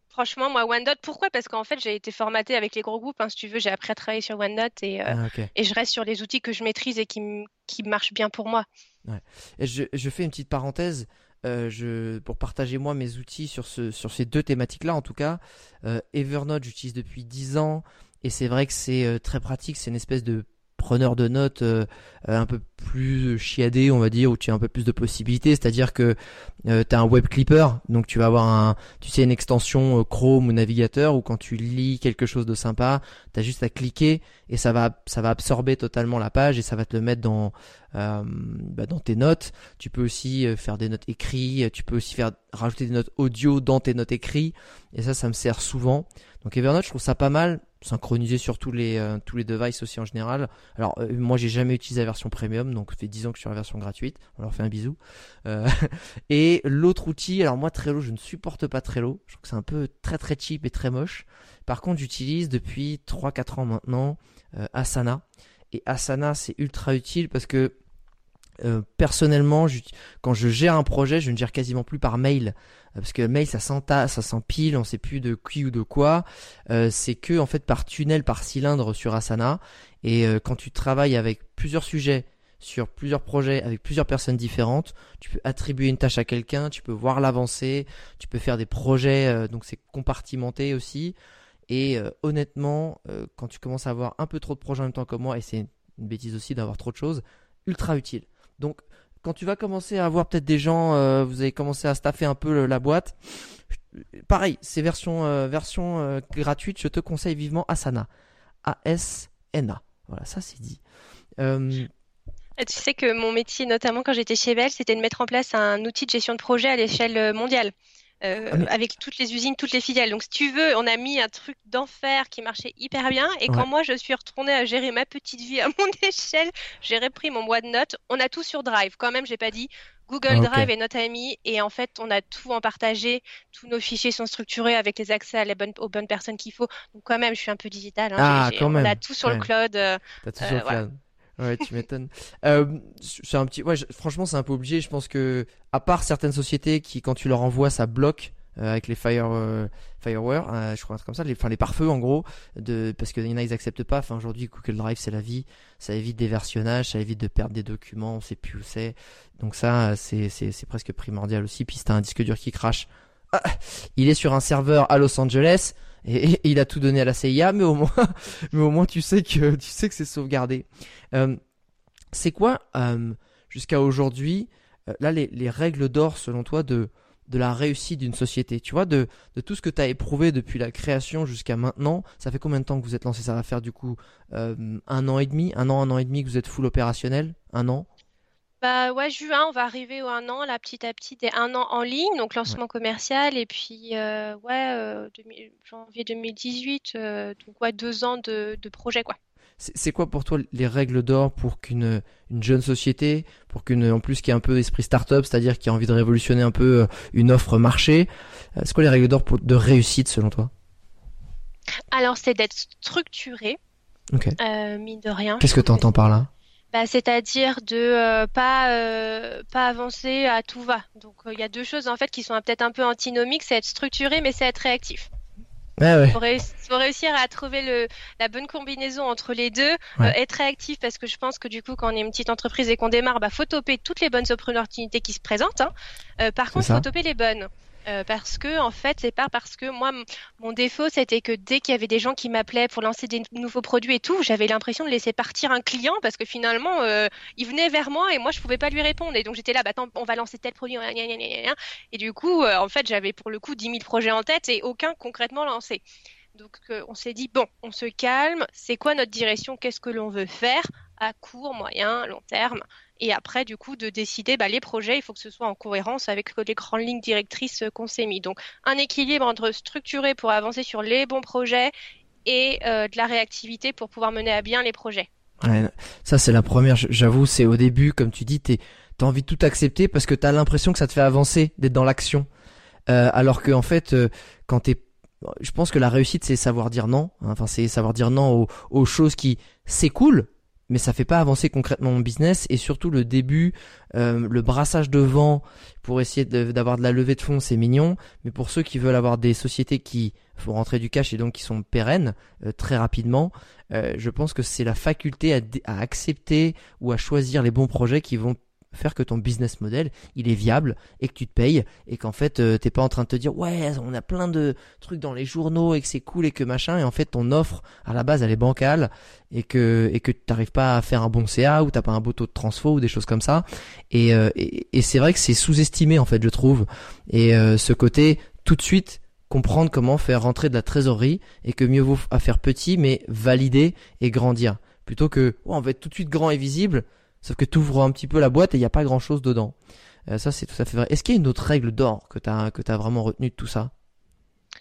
franchement, moi, OneNote, pourquoi? Parce qu'en fait, j'ai été formatée avec les gros groupes, hein, si tu veux, j'ai appris à travailler sur OneNote et, Ah, et je reste sur les outils que je maîtrise et qui, qui marchent bien pour moi. Et je, je fais une petite parenthèse. Euh, je, pour partager moi mes outils sur, ce, sur ces deux thématiques-là, en tout cas, euh, Evernote, j'utilise depuis 10 ans et c'est vrai que c'est euh, très pratique. C'est une espèce de preneur de notes euh, un peu plus chiadé, on va dire, où tu as un peu plus de possibilités. C'est-à-dire que euh, tu as un web clipper, donc tu vas avoir un, tu sais, une extension euh, Chrome ou navigateur où quand tu lis quelque chose de sympa, tu as juste à cliquer et ça va, ça va absorber totalement la page et ça va te le mettre dans, euh, bah, dans tes notes. Tu peux aussi faire des notes écrites, tu peux aussi faire rajouter des notes audio dans tes notes écrites et ça ça me sert souvent. Donc Evernote, je trouve ça pas mal, synchronisé sur tous les euh, tous les devices aussi en général. Alors euh, moi j'ai jamais utilisé la version premium, donc ça fait 10 ans que je suis sur la version gratuite. On leur fait un bisou. Euh, et l'autre outil, alors moi Trello, je ne supporte pas Trello. Je trouve que c'est un peu très très cheap et très moche. Par contre, j'utilise depuis 3 4 ans maintenant Asana Et Asana, c'est ultra utile parce que euh, personnellement, quand je gère un projet, je ne gère quasiment plus par mail euh, parce que le mail ça s'entasse, ça s'empile, on sait plus de qui ou de quoi. Euh, c'est que en fait par tunnel, par cylindre sur Asana. Et quand tu travailles avec plusieurs sujets, sur plusieurs projets, avec plusieurs personnes différentes, tu peux attribuer une tâche à quelqu'un, tu peux voir l'avancée, tu peux faire des projets, donc c'est compartimenté aussi. Et honnêtement, quand tu commences à avoir un peu trop de projets en même temps comme moi, et c'est une bêtise aussi d'avoir trop de choses, ultra utile. Donc, quand tu vas commencer à avoir peut-être des gens, euh, vous avez commencé à staffer un peu la boîte, pareil, c'est version, euh, version euh, gratuite, je te conseille vivement Asana. A-S-N-A. Voilà, ça c'est dit. Tu sais que mon métier, notamment quand j'étais chez Bell, c'était de mettre en place un outil de gestion de projet à l'échelle mondiale. Euh, ah, avec toutes les usines, toutes les filiales. Donc, si tu veux, on a mis un truc d'enfer qui marchait hyper bien. Et quand moi, je suis retournée à gérer ma petite vie à mon échelle, j'ai repris mon boîte de notes. On a tout sur Drive. Quand même, j'ai pas dit Google ah, Drive est notre ami. Et en fait, on a tout en partagé. Tous nos fichiers sont structurés avec les accès à les bonnes, aux bonnes personnes qu'il faut. Donc, quand même, je suis un peu digital. Hein. Ah, quand même. On a tout sur le cloud. Euh, T'as tout sur le euh, cloud. Ouais, tu m'étonnes. euh, c'est un petit, ouais, franchement, c'est un peu obligé. Je pense que, à part certaines sociétés qui, quand tu leur envoies, ça bloque euh, avec les fire euh, fireware, euh, je crois comme ça, les, enfin les pare-feux en gros, de parce qu'il y en a ils acceptent pas. Enfin aujourd'hui Google Drive c'est la vie, ça évite des versionnages, ça évite de perdre des documents, on sait plus où c'est. Donc ça c'est c'est c'est presque primordial aussi. Puis si t'as un disque dur qui crache, ah, il est sur un serveur à Los Angeles. Et, il a tout donné à la CIA, mais au moins, mais au moins tu sais que tu sais que c'est sauvegardé. Euh, c'est quoi euh, jusqu'à aujourd'hui là les, les règles d'or selon toi de de la réussite d'une société? Tu vois, de, de tout ce que tu as éprouvé depuis la création jusqu'à maintenant, ça fait combien de temps que vous êtes lancé Ça va faire du coup euh, un an et demi, un an, un an et demi que vous êtes full opérationnel? Un an? Bah ouais, juin, on va arriver au un an, là, petit à petit, des un an en ligne, donc lancement commercial, et puis euh, ouais, euh, janvier 2018, donc ouais, deux ans de, de projet, quoi. C'est quoi pour toi les règles d'or pour qu'une une jeune société, pour qu'une en plus qui a un peu esprit start-up, c'est-à-dire qui a envie de révolutionner un peu euh, une offre marché, euh, c'est quoi les règles d'or de réussite selon toi? Alors c'est d'être structuré, euh, mine de rien. Qu'est-ce que tu entends par là? Bah, c'est-à-dire de pas pas avancer à tout va. Donc il y a deux choses en fait qui sont peut-être un peu antinomiques, c'est être structuré mais c'est être réactif. Il faut, réussir à trouver le, la bonne combinaison entre les deux, euh, être réactif parce que je pense que du coup quand on est une petite entreprise et qu'on démarre, bah faut toper toutes les bonnes opportunités qui se présentent. Hein. Euh, par contre, il faut toper les bonnes. Euh, parce que en fait c'est pas parce que moi mon défaut c'était que dès qu'il y avait des gens qui m'appelaient pour lancer des nouveaux produits et tout j'avais l'impression de laisser partir un client parce que finalement euh, il venait vers moi et moi je pouvais pas lui répondre. Et donc j'étais là bah attends on va lancer tel produit et du coup euh, en fait j'avais pour le coup 10 000 projets en tête et aucun concrètement lancé. Donc on s'est dit bon on se calme. C'est quoi notre direction? Qu'est-ce que l'on veut faire? À court moyen long terme? Et après, du coup, de décider bah, les projets, il faut que ce soit en cohérence avec les grandes lignes directrices qu'on s'est mis. Donc, un équilibre entre structuré pour avancer sur les bons projets et euh, de la réactivité pour pouvoir mener à bien les projets. Ça, c'est la première. J'avoue, c'est au début, comme tu dis, tu as envie de tout accepter parce que tu as l'impression que ça te fait avancer, d'être dans l'action. Euh, alors que en fait, euh, quand t'es je pense que la réussite, c'est savoir dire non. Enfin, c'est savoir dire non aux, choses qui, cool, mais ça fait pas avancer concrètement mon business. Et surtout le début, euh, le brassage de vent pour essayer d'avoir de, la levée de fonds, c'est mignon, mais pour ceux qui veulent avoir des sociétés qui font rentrer du cash et donc qui sont pérennes euh, très rapidement, euh, je pense que c'est la faculté à, à accepter ou à choisir les bons projets qui vont faire que ton business model il est viable et que tu te payes et qu'en fait euh, t'es pas en train de te dire ouais on a plein de trucs dans les journaux et que c'est cool et que machin. Et en fait ton offre à la base elle est bancale et que et que t'arrives pas à faire un bon CA ou t'as pas un beau taux de transfo ou des choses comme ça. Et, euh, et, c'est vrai que c'est sous-estimé en fait je trouve. Et euh, ce côté tout de suite comprendre comment faire rentrer de la trésorerie et que mieux vaut à faire petit mais valider et grandir. Plutôt que oh, on va être tout de suite grand et visible Sauf que tu ouvres un petit peu la boîte et il n'y a pas grand chose dedans. Euh, ça, c'est tout à fait vrai. Est-ce qu'il y a une autre règle d'or que tu as, que as vraiment retenu de tout ça?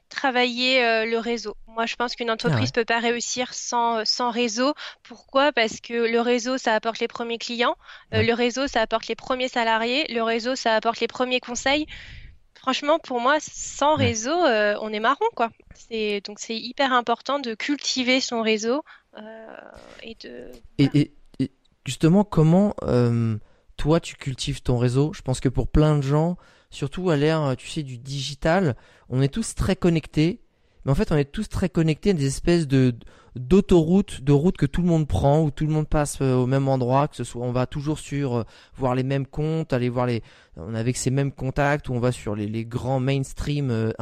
Travailler euh, le réseau. Moi, je pense qu'une entreprise ne ah peut pas réussir sans, euh, sans réseau. Pourquoi? Parce que le réseau, ça apporte les premiers clients. le réseau, ça apporte les premiers salariés. Le réseau, ça apporte les premiers conseils. Franchement, pour moi, sans réseau, on est marron, quoi. C'est donc c'est hyper important de cultiver son réseau et de. Et, et, justement, comment toi tu cultives ton réseau? Je pense que pour plein de gens, surtout à l'ère, tu sais, du digital, on est tous très connectés. Mais en fait, on est tous très connectés à des espèces de d'autoroutes, de routes que tout le monde prend, où tout le monde passe euh, au même endroit, que ce soit, on va toujours sur euh, voir les mêmes comptes, aller voir les, avec ces mêmes contacts, ou on va sur les, les grands mainstream euh,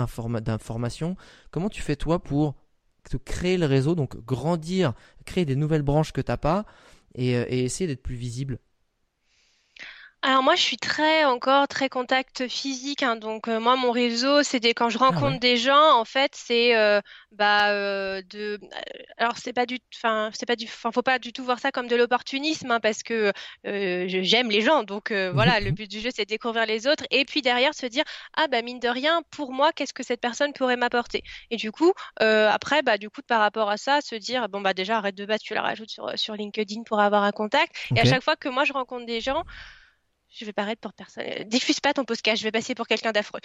d'information. Comment tu fais toi pour te créer le réseau, donc grandir, créer des nouvelles branches que t'as pas, et, et essayer d'être plus visible alors moi, je suis très encore très contact physique, hein, donc euh, moi mon réseau, c'est des quand je ah rencontre des gens, en fait, c'est euh, bah euh, de, alors c'est pas du, enfin c'est pas du, enfin faut pas du tout voir ça comme de l'opportunisme, hein, parce que j'aime les gens, donc voilà, le but du jeu c'est de découvrir les autres, et puis derrière se dire ah bah mine de rien, pour moi, qu'est-ce que cette personne pourrait m'apporter, et du coup après bah du coup par rapport à ça, se dire bon bah déjà arrête de battre, tu la rajoutes sur sur LinkedIn pour avoir un contact, et à chaque fois que moi je rencontre des gens je vais paraître pour personne. Diffuse pas ton podcast, je vais passer pour quelqu'un d'affreux.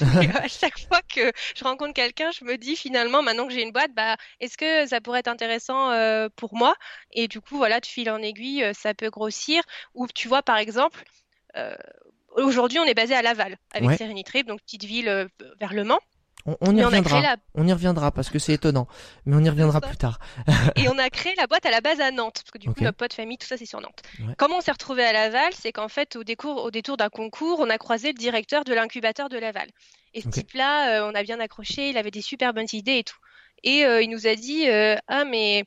à chaque fois que je rencontre quelqu'un, je me dis finalement, maintenant que j'ai une boîte, bah, est-ce que ça pourrait être intéressant euh, pour moi? Et du coup, voilà, de fil en aiguille, euh, ça peut grossir. Ou tu vois, par exemple, euh, aujourd'hui, on est basé à Laval avec ouais. Donc petite ville vers Le Mans. On, y reviendra. On y reviendra parce que c'est étonnant, mais on y reviendra plus tard. et on a créé la boîte à la base à Nantes parce que du coup notre pote famille tout ça c'est sur Nantes. Comment on s'est retrouvé à Laval, c'est qu'en fait au, décours, au détour d'un concours, on a croisé le directeur de l'incubateur de Laval. Et ce type-là, euh, on a bien accroché, il avait des super bonnes idées et tout. Et euh, il nous a dit euh, ah mais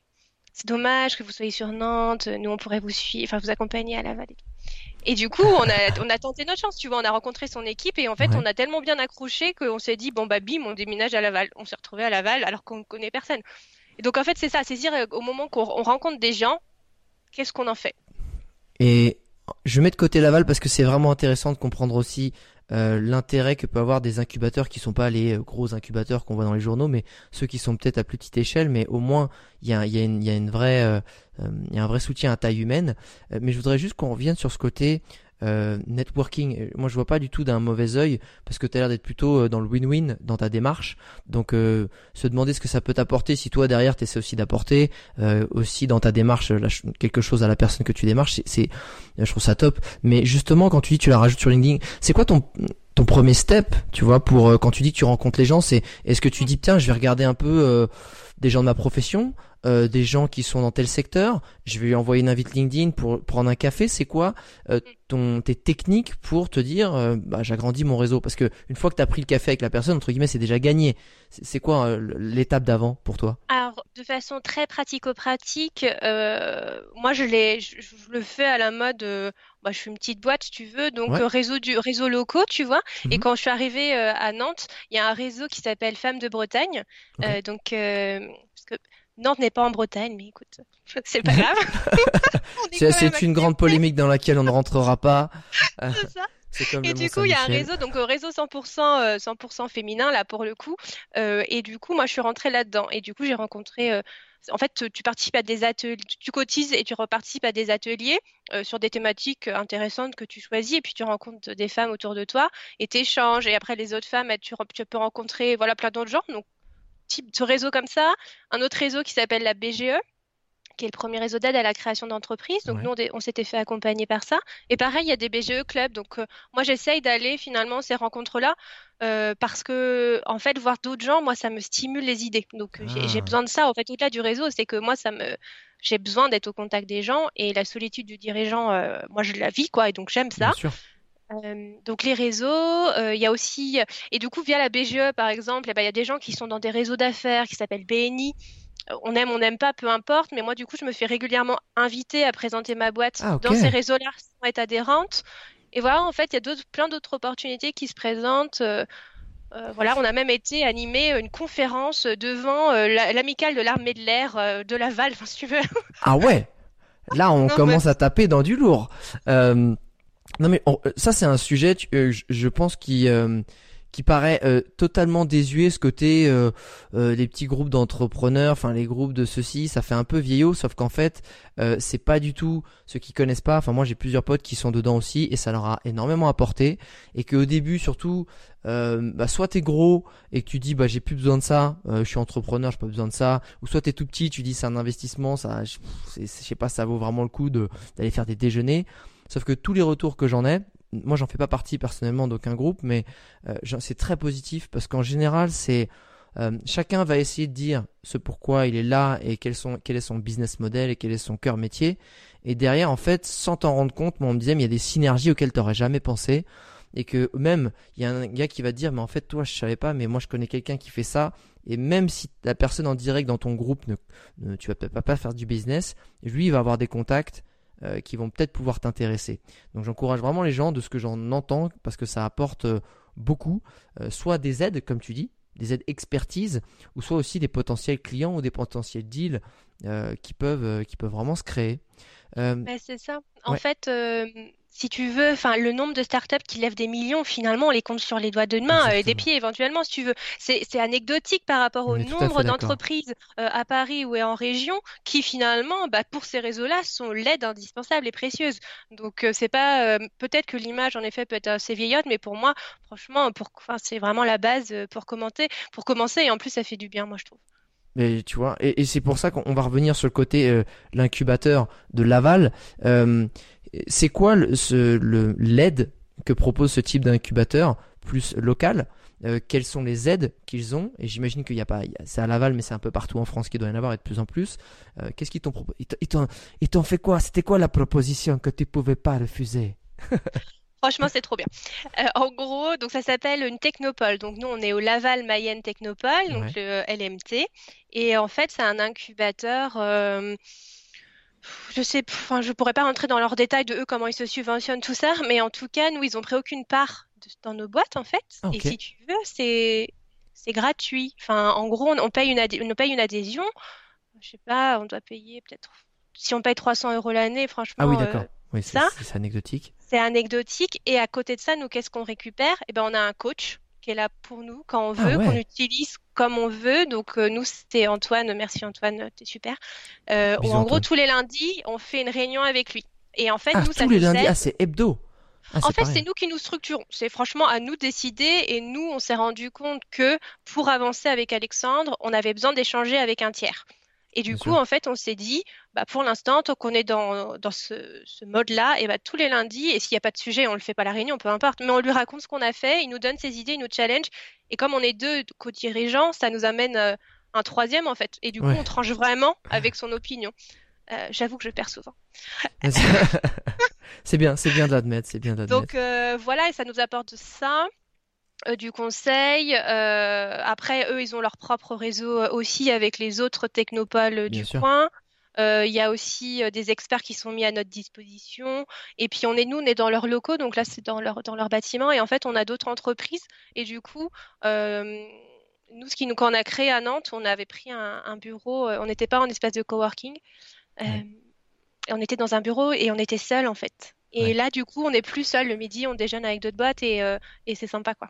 c'est dommage que vous soyez sur Nantes, nous on pourrait vous suivre, enfin vous accompagner à Laval. Et du coup, on a, on a tenté notre chance, tu vois, on a rencontré son équipe et en fait, on a tellement bien accroché qu'on s'est dit, bon bah bim, on déménage à Laval. On s'est retrouvé à Laval alors qu'on ne connaît personne. Et donc en fait, c'est ça, c'est dire euh, au moment qu'on rencontre des gens, qu'est-ce qu'on en fait? Et je mets de côté Laval parce que c'est vraiment intéressant de comprendre aussi euh, l'intérêt que peut avoir des incubateurs qui sont pas les euh, gros incubateurs qu'on voit dans les journaux, mais ceux qui sont peut-être à plus petite échelle, mais au moins il y a, y, a y a une vraie, euh, il y a un vrai soutien à taille humaine. mais je voudrais juste qu'on revienne sur ce côté euh, networking, moi je vois pas du tout d'un mauvais œil parce que tu as l'air d'être plutôt euh, dans le win-win dans ta démarche. Donc euh, se demander ce que ça peut t'apporter si toi derrière tu essaies aussi d'apporter aussi dans ta démarche quelque chose à la personne que tu démarches, c'est je trouve ça top. Mais justement quand tu dis tu la rajoutes sur LinkedIn, c'est quoi ton ton premier step, tu vois, pour quand tu dis que tu rencontres les gens, c'est est-ce que tu dis tiens, je vais regarder un peu des gens de ma profession, euh, des gens qui sont dans tel secteur, je vais lui envoyer une invite LinkedIn pour prendre un café. C'est quoi euh, ton tes techniques pour te dire euh, bah, j'agrandis mon réseau? Parce que une fois que tu as pris le café avec la personne, entre guillemets, c'est déjà gagné. C'est quoi l'étape d'avant pour toi? Alors, de façon très pratico-pratique, moi je, l'ai, je, le fais à la mode. Bah, je suis une petite boîte, si tu veux, donc réseau du réseau locaux, tu vois. Et mhm. quand je suis arrivée à Nantes, il y a un réseau qui s'appelle Femmes de Bretagne. donc, parce que Nantes n'est pas en Bretagne, mais écoute, c'est pas grave. c'est une grande polémique dans laquelle on ne rentrera pas. c'est ça. Et du coup, il y a un réseau, donc euh, réseau 100%, 100% euh, féminin là pour le coup. Euh, et du coup, moi, je suis rentrée là-dedans. Et du coup, j'ai rencontré. en fait, tu participes à des ateliers, tu cotises et tu reparticipes à des ateliers sur des thématiques intéressantes que tu choisis. Et puis tu rencontres des femmes autour de toi et t'échanges. Et après, les autres femmes, tu, tu peux rencontrer voilà plein d'autres gens. Donc type de réseau comme ça. Un autre réseau qui s'appelle la BGE, qui est le premier réseau d'aide à la création d'entreprises. Donc nous, on, s'était fait accompagner par ça. Et pareil, il y a des BGE clubs. Donc euh, moi, j'essaye d'aller finalement ces rencontres-là euh, parce que en fait, voir d'autres gens, moi, ça me stimule les idées. Donc j'ai ah. besoin de ça. En fait, au-delà du réseau, c'est que moi, ça me j'ai besoin d'être au contact des gens et la solitude du dirigeant, euh, moi, je la vis quoi. Et donc j'aime ça. Euh, donc les réseaux, euh, il y a aussi et du coup via la BGE par exemple, eh ben, il y a des gens qui sont dans des réseaux d'affaires qui s'appellent BNI. Euh, on aime, on n'aime pas, peu importe. Mais moi du coup, je me fais régulièrement inviter à présenter ma boîte ah, dans ces réseaux-là sans être adhérente. Et voilà, en fait, il y a plein d'autres opportunités qui se présentent. voilà, on a même été animé une conférence devant l'amicale de l'armée de l'air de Laval, enfin, si tu veux. ah ouais, là on commence à taper dans du lourd. Euh, non mais euh, ça c'est un sujet, euh, je, pense qui euh, qui paraît euh, totalement désuet ce côté euh, euh, les petits groupes d'entrepreneurs, enfin les groupes de ceci, ça fait un peu vieillot, sauf qu'en fait c'est pas du tout ceux qui connaissent pas. Enfin moi j'ai plusieurs potes qui sont dedans aussi et ça leur a énormément apporté et qu'au début surtout, bah, soit t'es gros et que tu dis bah j'ai plus besoin de ça, je suis entrepreneur, j'ai pas besoin de ça, ou soit t'es tout petit, tu dis c'est un investissement, ça, je, sais pas, ça vaut vraiment le coup d'aller faire des déjeuners. Sauf que tous les retours que j'en ai, moi j'en fais pas partie personnellement d'aucun groupe, mais euh, c'est très positif parce qu'en général c'est euh, chacun va essayer de dire ce pourquoi il est là et quel, est son business model et quel est son cœur métier. Et derrière, en fait, sans t'en rendre compte, moi on me disait, mais il y a des synergies auxquelles tu n'aurais jamais pensé. Et que même, il y a un gars qui va te dire, mais en fait, toi, je savais pas, mais moi, je connais quelqu'un qui fait ça. Et même si la personne en direct dans ton groupe, ne, tu vas pas faire du business, lui, il va avoir des contacts euh, qui vont peut-être pouvoir t'intéresser. Donc j'encourage vraiment les gens de ce que j'en entends parce que ça apporte euh, beaucoup, euh, soit des aides comme tu dis, des aides expertise, ou soit aussi des potentiels clients ou des potentiels deals qui peuvent qui peuvent vraiment se créer. c'est ça. En fait, si tu veux, enfin, le nombre de startups qui lèvent des millions, finalement, on les compte sur les doigts de main et des pieds éventuellement, si tu veux. C'est anecdotique par rapport au nombre d'entreprises euh, à Paris ou en région qui, finalement, bah, pour ces réseaux-là, sont l'aide indispensable et précieuse. Donc, euh, c'est pas. Euh, peut-être que l'image, en effet, peut être assez vieillotte, mais pour moi, franchement, pour, c'est vraiment la base pour commenter, pour commencer. Et en plus, ça fait du bien, moi, je trouve. Mais tu vois, et, c'est pour ça qu'on va revenir sur le côté l'incubateur de Laval c'est quoi l'aide que propose ce type d'incubateur plus local? Euh, quelles sont les aides qu'ils ont? Et j'imagine qu'il n'y a pas, c'est à Laval, mais c'est un peu partout en France qu'il doit y en avoir et de plus en plus. Euh, qu'est-ce qu'ils t'ont proposé Ils t'ont fait quoi? C'était quoi la proposition que tu pouvais pas refuser? Franchement, c'est trop bien. Euh, en gros, donc ça s'appelle une technopole. Donc nous, on est au Laval Mayenne Technopole, donc le LMT. Et en fait, c'est un incubateur je sais, enfin, je pourrais pas rentrer dans leurs détails de eux comment ils se subventionnent tout ça, mais en tout cas, nous, ils ont pris aucune part dans nos boîtes en fait. Et si tu veux, c'est c'est gratuit. Enfin, en gros, on, paye une on paye une adhésion. Je sais pas, on doit payer peut-être si on paye 300 euros l'année, franchement. Ah oui, d'accord. Euh, oui, c'est anecdotique. C'est anecdotique. Et à côté de ça, nous, qu'est-ce qu'on récupère? Eh ben, on a un coach qui est là pour nous quand on ah veut, qu'on utilise comme on veut. Donc euh, nous, c'est Antoine. Merci Antoine, t'es super. Euh, en gros, tous les lundis, on fait une réunion avec lui. Et en fait, ah, nous, tous les lundis, ah, c'est hebdo. Ah, en fait, c'est nous qui nous structurons. C'est franchement à nous de décider. Et nous, on s'est rendu compte que pour avancer avec Alexandre, on avait besoin d'échanger avec un tiers. Et du coup, en fait, on s'est dit, bah, pour l'instant, tant qu'on est dans, dans ce, ce mode-là, et bah, tous les lundis, et s'il n'y a pas de sujet, on ne le fait pas à la réunion, peu importe, mais on lui raconte ce qu'on a fait, il nous donne ses idées, il nous challenge. Et comme on est deux co-dirigeants, ça nous amène euh, un troisième, en fait. Et du coup, on tranche vraiment avec son opinion. Euh, J'avoue que je perds souvent. c'est bien, c'est bien de l'admettre, c'est bien d'admettre. Donc euh, voilà, et ça nous apporte ça. Euh, du conseil. Euh, après, eux, ils ont leur propre réseau euh, aussi avec les autres technopoles du coin. Il y a aussi des experts qui sont mis à notre disposition. Et puis on est nous, on est dans leurs locaux, donc là c'est dans leur dans leur bâtiment. Et en fait, on a d'autres entreprises. Et du coup, nous, ce qui nous quand on a créé à Nantes, on avait pris un, bureau. on n'était pas en espace de coworking. on était dans un bureau et on était seul en fait. Et là, du coup, on n'est plus seul le midi, on déjeune avec d'autres boîtes et, euh, et c'est sympa, quoi.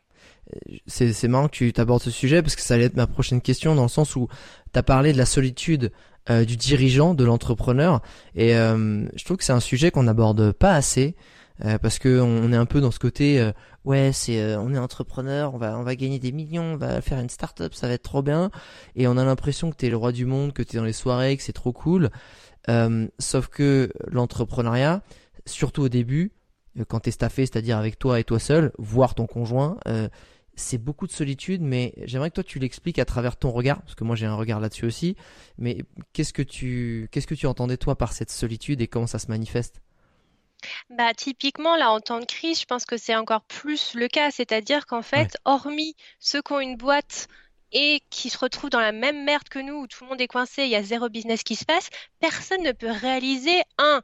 C'est marrant que tu abordes ce sujet parce que ça allait être ma prochaine question dans le sens où tu as parlé de la solitude euh, du dirigeant, de l'entrepreneur. Et euh, je trouve que c'est un sujet qu'on n'aborde pas assez. parce que on est un peu dans ce côté ouais c'est on est entrepreneur on va on va gagner des millions on va faire une start-up ça va être trop bien et on a l'impression que tu es le roi du monde que tu es dans les soirées que c'est trop cool sauf que l'entrepreneuriat surtout au début, euh, quand tu es staffé, c'est-à-dire avec toi et toi seul, voire ton conjoint, euh, c'est beaucoup de solitude, mais j'aimerais que toi tu l'expliques à travers ton regard, parce que moi j'ai un regard là-dessus aussi. Mais qu'est-ce que tu qu'est-ce que tu entendais toi par cette solitude et comment ça se manifeste? Bah, typiquement, là, en temps de crise, je pense que c'est encore plus le cas. C'est-à-dire qu'en fait, hormis ceux qui ont une boîte et qui se retrouvent dans la même merde que nous, où tout le monde est coincé, il y a zéro business qui se passe, personne ne peut réaliser, un,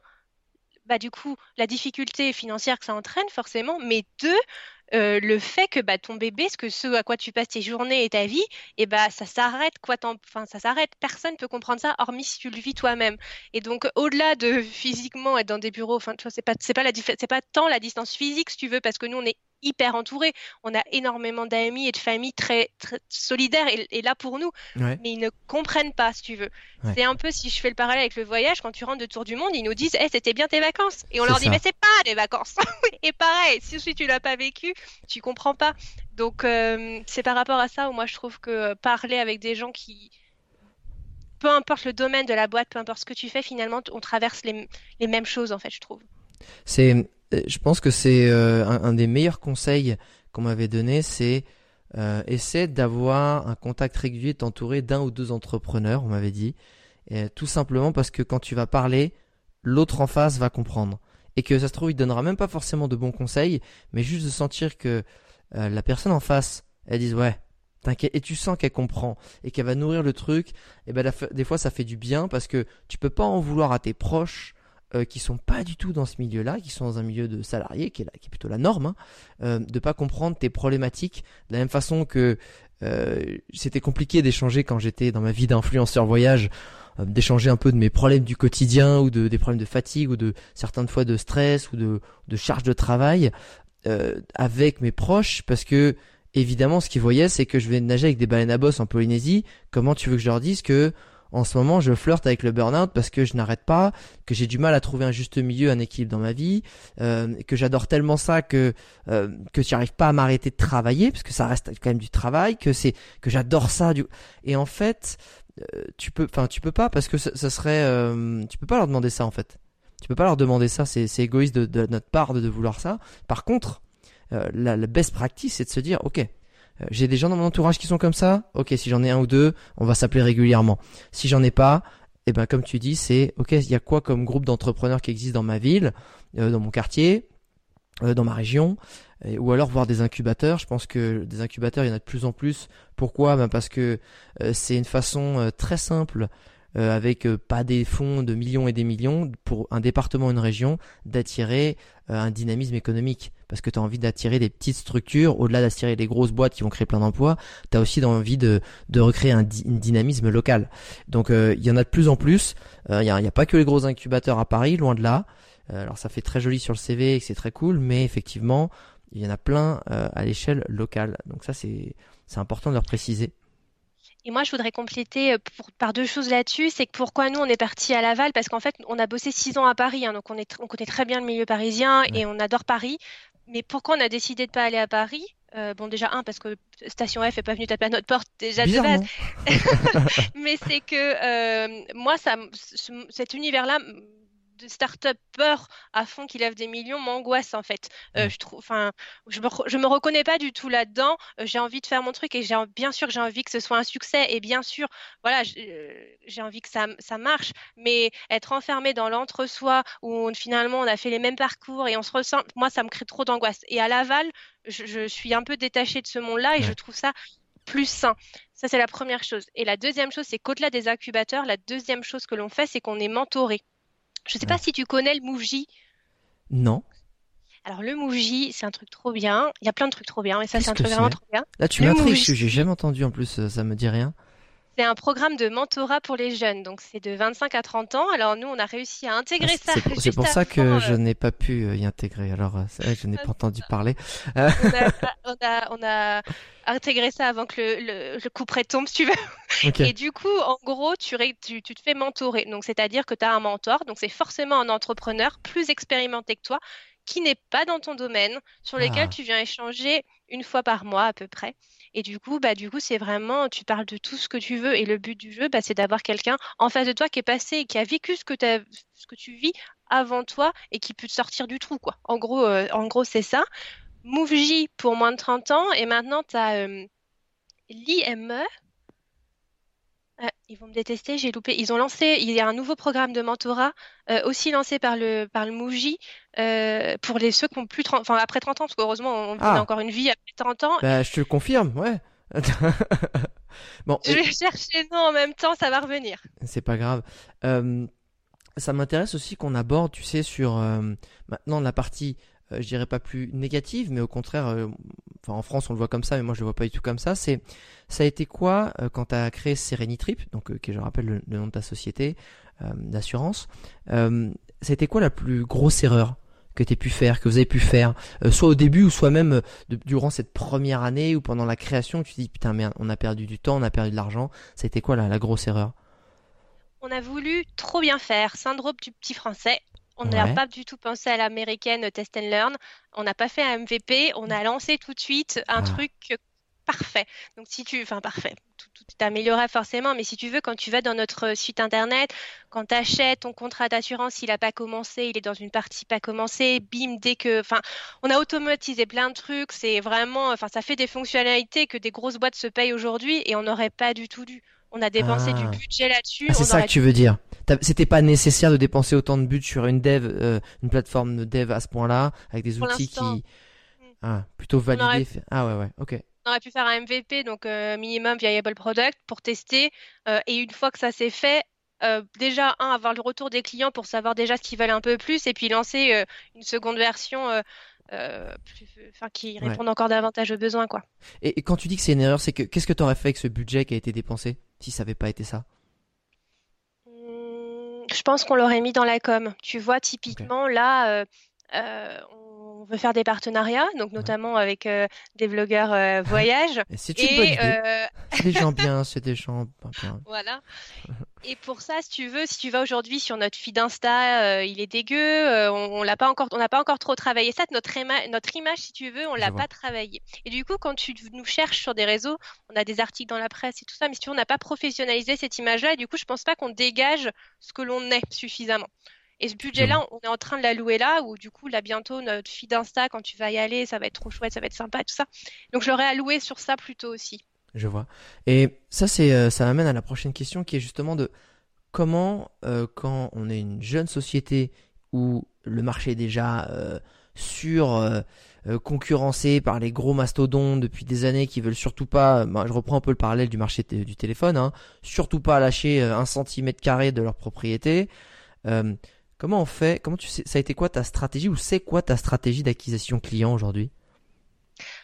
bah, du coup, la difficulté financière que ça entraîne, forcément, mais deux, euh, le fait que bah, ton bébé, ce que ce à quoi tu passes tes journées et ta vie, et bah ça s'arrête quoi, enfin ça s'arrête. Personne peut comprendre ça, hormis si tu le vis toi-même. Et donc au-delà de physiquement être dans des bureaux, enfin c'est pas pas pas tant la distance physique si tu veux, parce que nous on est hyper entourés. On a énormément d'amis et de familles très, très solidaires et, là pour nous. Mais ils ne comprennent pas, si tu veux. C'est un peu si je fais le parallèle avec le voyage, quand tu rentres de tour du monde, ils nous disent, hey, c'était bien tes vacances. Et on leur dit, mais c'est pas des vacances. et pareil, si tu l'as pas vécu, tu comprends pas. Donc euh, c'est par rapport à ça où moi je trouve que parler avec des gens qui peu importe le domaine de la boîte, peu importe ce que tu fais, finalement, on traverse les, les mêmes choses, en fait, je trouve. C'est, euh, je pense que c'est euh, un, des meilleurs conseils qu'on m'avait donné, c'est euh, essaie d'avoir un contact régulier, t'entourer d'un ou deux entrepreneurs, on m'avait dit, et, tout simplement parce que quand tu vas parler, l'autre en face va comprendre. Et que ça se trouve, il donnera même pas forcément de bons conseils, mais juste de sentir que la personne en face, elle dise ouais, T'inquiète, et tu sens qu'elle comprend et qu'elle va nourrir le truc. Et ben des fois ça fait du bien parce que tu peux pas en vouloir à tes proches euh, qui sont pas du tout dans ce milieu-là, qui sont dans un milieu de salariés qui est, là, qui est plutôt la norme, hein, euh, de pas comprendre tes problématiques de la même façon que euh, c'était compliqué d'échanger quand j'étais dans ma vie d'influenceur voyage, euh, d'échanger un peu de mes problèmes du quotidien ou de des problèmes de fatigue ou de certaines fois de stress ou de de charge de travail euh, avec mes proches parce que évidemment, ce qu'ils voyaient, c'est que je vais nager avec des baleines à bosse en Polynésie. Comment tu veux que je leur dise que en ce moment, je flirte avec le burn-out parce que je n'arrête pas, que j'ai du mal à trouver un juste milieu, un équilibre dans ma vie, euh, que j'adore tellement ça que euh, que j'arrive pas à m'arrêter de travailler parce que ça reste quand même du travail, que c'est que j'adore ça. Du... Et en fait, euh, tu peux, enfin, tu peux pas parce que ça, serait, euh, tu peux pas leur demander ça en fait. Tu peux pas leur demander ça. C'est égoïste de, de, notre part de, de vouloir ça. Par contre, euh, la, best practice, c'est de se dire, ok, j'ai des gens dans mon entourage qui sont comme ça. Ok, si j'en ai un ou deux, on va s'appeler régulièrement. Si j'en ai pas, eh ben comme tu dis, c'est ok, il y a quoi comme groupe d'entrepreneurs qui existe dans ma ville, euh, dans mon quartier, dans ma région, ou alors voir des incubateurs. Je pense que des incubateurs, il y en a de plus en plus. Pourquoi? Ben parce que c'est une façon très simple euh, avec euh, pas des fonds de millions et des millions pour un département, une région, d'attirer euh, un dynamisme économique. Parce que tu as envie d'attirer des petites structures, au-delà d'attirer les grosses boîtes qui vont créer plein d'emplois, tu as aussi envie de, de recréer un, dynamisme local. Donc il y en a de plus en plus. Il n'y a, a, pas que les gros incubateurs à Paris, loin de là. alors ça fait très joli sur le CV et c'est très cool, mais effectivement, il y en a plein à l'échelle locale. Donc ça c'est c'est important de leur préciser. Et moi, je voudrais compléter euh, par deux choses là-dessus. C'est que pourquoi nous, on est parti à Laval? Parce qu'en fait, on a bossé six ans à Paris. Hein, donc, on, est, on connaît très bien le milieu parisien et on adore Paris. Mais pourquoi on a décidé de ne pas aller à Paris? Euh, bon, déjà, un, parce que Station F n'est pas venue taper à notre porte déjà de base. Mais c'est que euh, moi, ça, cet univers-là de start-upper à fond qui lève des millions m'angoisse en fait. Euh, je trouve, enfin, je me, je me reconnais pas du tout là-dedans. Euh, j'ai envie de faire mon truc et j'ai bien sûr j'ai envie que ce soit un succès et bien sûr, voilà, euh, j'ai envie que ça, ça marche. Mais être enfermé dans l'entre-soi où finalement on a fait les mêmes parcours et on se ressent, moi ça me crée trop d'angoisse. Et à Laval, je, suis un peu détachée de ce monde-là et je trouve ça plus sain. Ça, c'est la première chose. Et la deuxième chose, c'est qu'au-delà des incubateurs, la deuxième chose que l'on fait, c'est qu'on est mentoré. Je ne sais pas si tu connais le Mouji. Non. Alors le Mouji, c'est un truc trop bien. Il y a plein de trucs trop bien, mais ça c'est un truc vraiment trop bien. Là tu m'intrigues, j'ai jamais entendu en plus, ça me dit rien. C'est un programme de mentorat pour les jeunes, donc c'est de 25 à 30 ans. Alors nous, on a réussi à intégrer ah, ça. C'est pour ça que je euh, n'ai pas pu euh, y intégrer. Alors euh, je n'ai pas entendu parler. On a, on, a, intégré ça avant que le, le, coup près tombe, si tu veux. Et du coup, en gros, tu, tu, tu te fais mentorer. Donc c'est-à-dire que tu as un mentor, donc c'est forcément un entrepreneur plus expérimenté que toi, qui n'est pas dans ton domaine, sur lequel ah. tu viens échanger une fois par mois à peu près. Et du coup, bah, du coup, c'est vraiment, tu parles de tout ce que tu veux. Et le but du jeu, bah, c'est d'avoir quelqu'un en face de toi qui est passé qui a vécu ce que, tu vis avant toi et qui peut te sortir du trou, quoi. En gros, euh, en gros, c'est ça. MoveJ pour moins de 30 ans. Et maintenant, tu as euh, l'IME, ils vont me détester, j'ai loupé. Ils ont lancé, il y a un nouveau programme de mentorat euh, aussi lancé par le par le Mouji euh, pour les ceux qui ont plus 30, enfin après 30 ans, parce qu'heureusement on a ah. encore une vie après 30 ans. Bah, je te le confirme, ouais. bon, je vais chercher non en même temps, ça va revenir. C'est pas grave. Euh, ça m'intéresse aussi qu'on aborde, tu sais, sur maintenant la partie je dirais pas plus négative, mais au contraire, euh, en France on le voit comme ça, mais moi je le vois pas du tout comme ça. C'est ça a été quoi euh, quand tu as créé Trip, donc qui je rappelle le, nom de ta société d'assurance. été quoi la plus grosse erreur que tu pu faire, que vous avez pu faire, euh, soit au début ou soit même euh, durant cette première année ou pendant la création, tu te dis putain merde, on a perdu du temps, on a perdu de l'argent. Ça a été quoi la grosse erreur? On a voulu trop bien faire, syndrome du petit français. On n'a pas du tout pensé à l'américaine test and learn. On n'a pas fait un MVP. On a lancé tout de suite un ah. truc parfait. Donc si tu, enfin parfait, tout, tout est amélioré forcément, mais si tu veux, quand tu vas dans notre site internet, quand tu achètes ton contrat d'assurance, il n'a pas commencé, il est dans une partie pas commencée, bim, dès que, enfin, on a automatisé plein de trucs, c'est vraiment, enfin, ça fait des fonctionnalités que des grosses boîtes se payent aujourd'hui et on n'aurait pas du tout dû. On a dépensé du ah. budget là-dessus. Ah, c'est ça que tu veux dire. C'était pas nécessaire de dépenser autant de budget sur une dev, euh, une plateforme de dev à ce point-là, avec des outils qui, ah, plutôt validés. Ah ouais, ouais, ok on aurait pu faire un MVP, donc euh, minimum viable product, pour tester. Euh, et une fois que ça s'est fait, euh, déjà, un, avoir le retour des clients pour savoir déjà ce qu'ils veulent un peu plus, et puis lancer une seconde version qui réponde encore davantage aux besoins. Quoi. Et, quand tu dis que c'est une erreur, c'est que qu'est-ce que tu aurais fait avec ce budget qui a été dépensé? Si ça n'avait pas été ça mmh, Je pense qu'on l'aurait mis dans la com. Tu vois, typiquement, là, on on veut faire des partenariats, donc notamment avec euh, des vlogueurs euh, voyage. C'est une bonne idée. Euh, c'est des gens bien, c'est des gens bien. Voilà. Et pour ça, si tu veux, si tu vas aujourd'hui sur notre feed Insta, il est dégueu, on, l'a pas encore, on n'a pas encore trop travaillé ça. Notre, notre image, si tu veux, on l'a pas travaillé. Et du coup, quand tu nous cherches sur des réseaux, on a des articles dans la presse et tout ça, mais si tu veux, on n'a pas professionnalisé cette image-là. Et du coup, je pense pas qu'on dégage ce que l'on est suffisamment. Et ce budget-là, on est en train de l'allouer là, où du coup, là, bientôt, notre feed Insta, quand tu vas y aller, ça va être trop chouette, ça va être sympa, tout ça. Donc, je l'aurais alloué sur ça plutôt aussi. Je vois. Et ça, c'est, euh, ça m'amène à la prochaine question qui est justement de comment, euh, quand on est une jeune société où le marché est déjà euh, sur concurrencé par les gros mastodons depuis des années qui veulent surtout pas, bah, je reprends un peu le parallèle du marché du téléphone, hein, surtout pas lâcher un centimètre carré de leur propriété. Comment on fait Comment tu sais Ça a été quoi ta stratégie ou c'est quoi ta stratégie d'acquisition client aujourd'hui?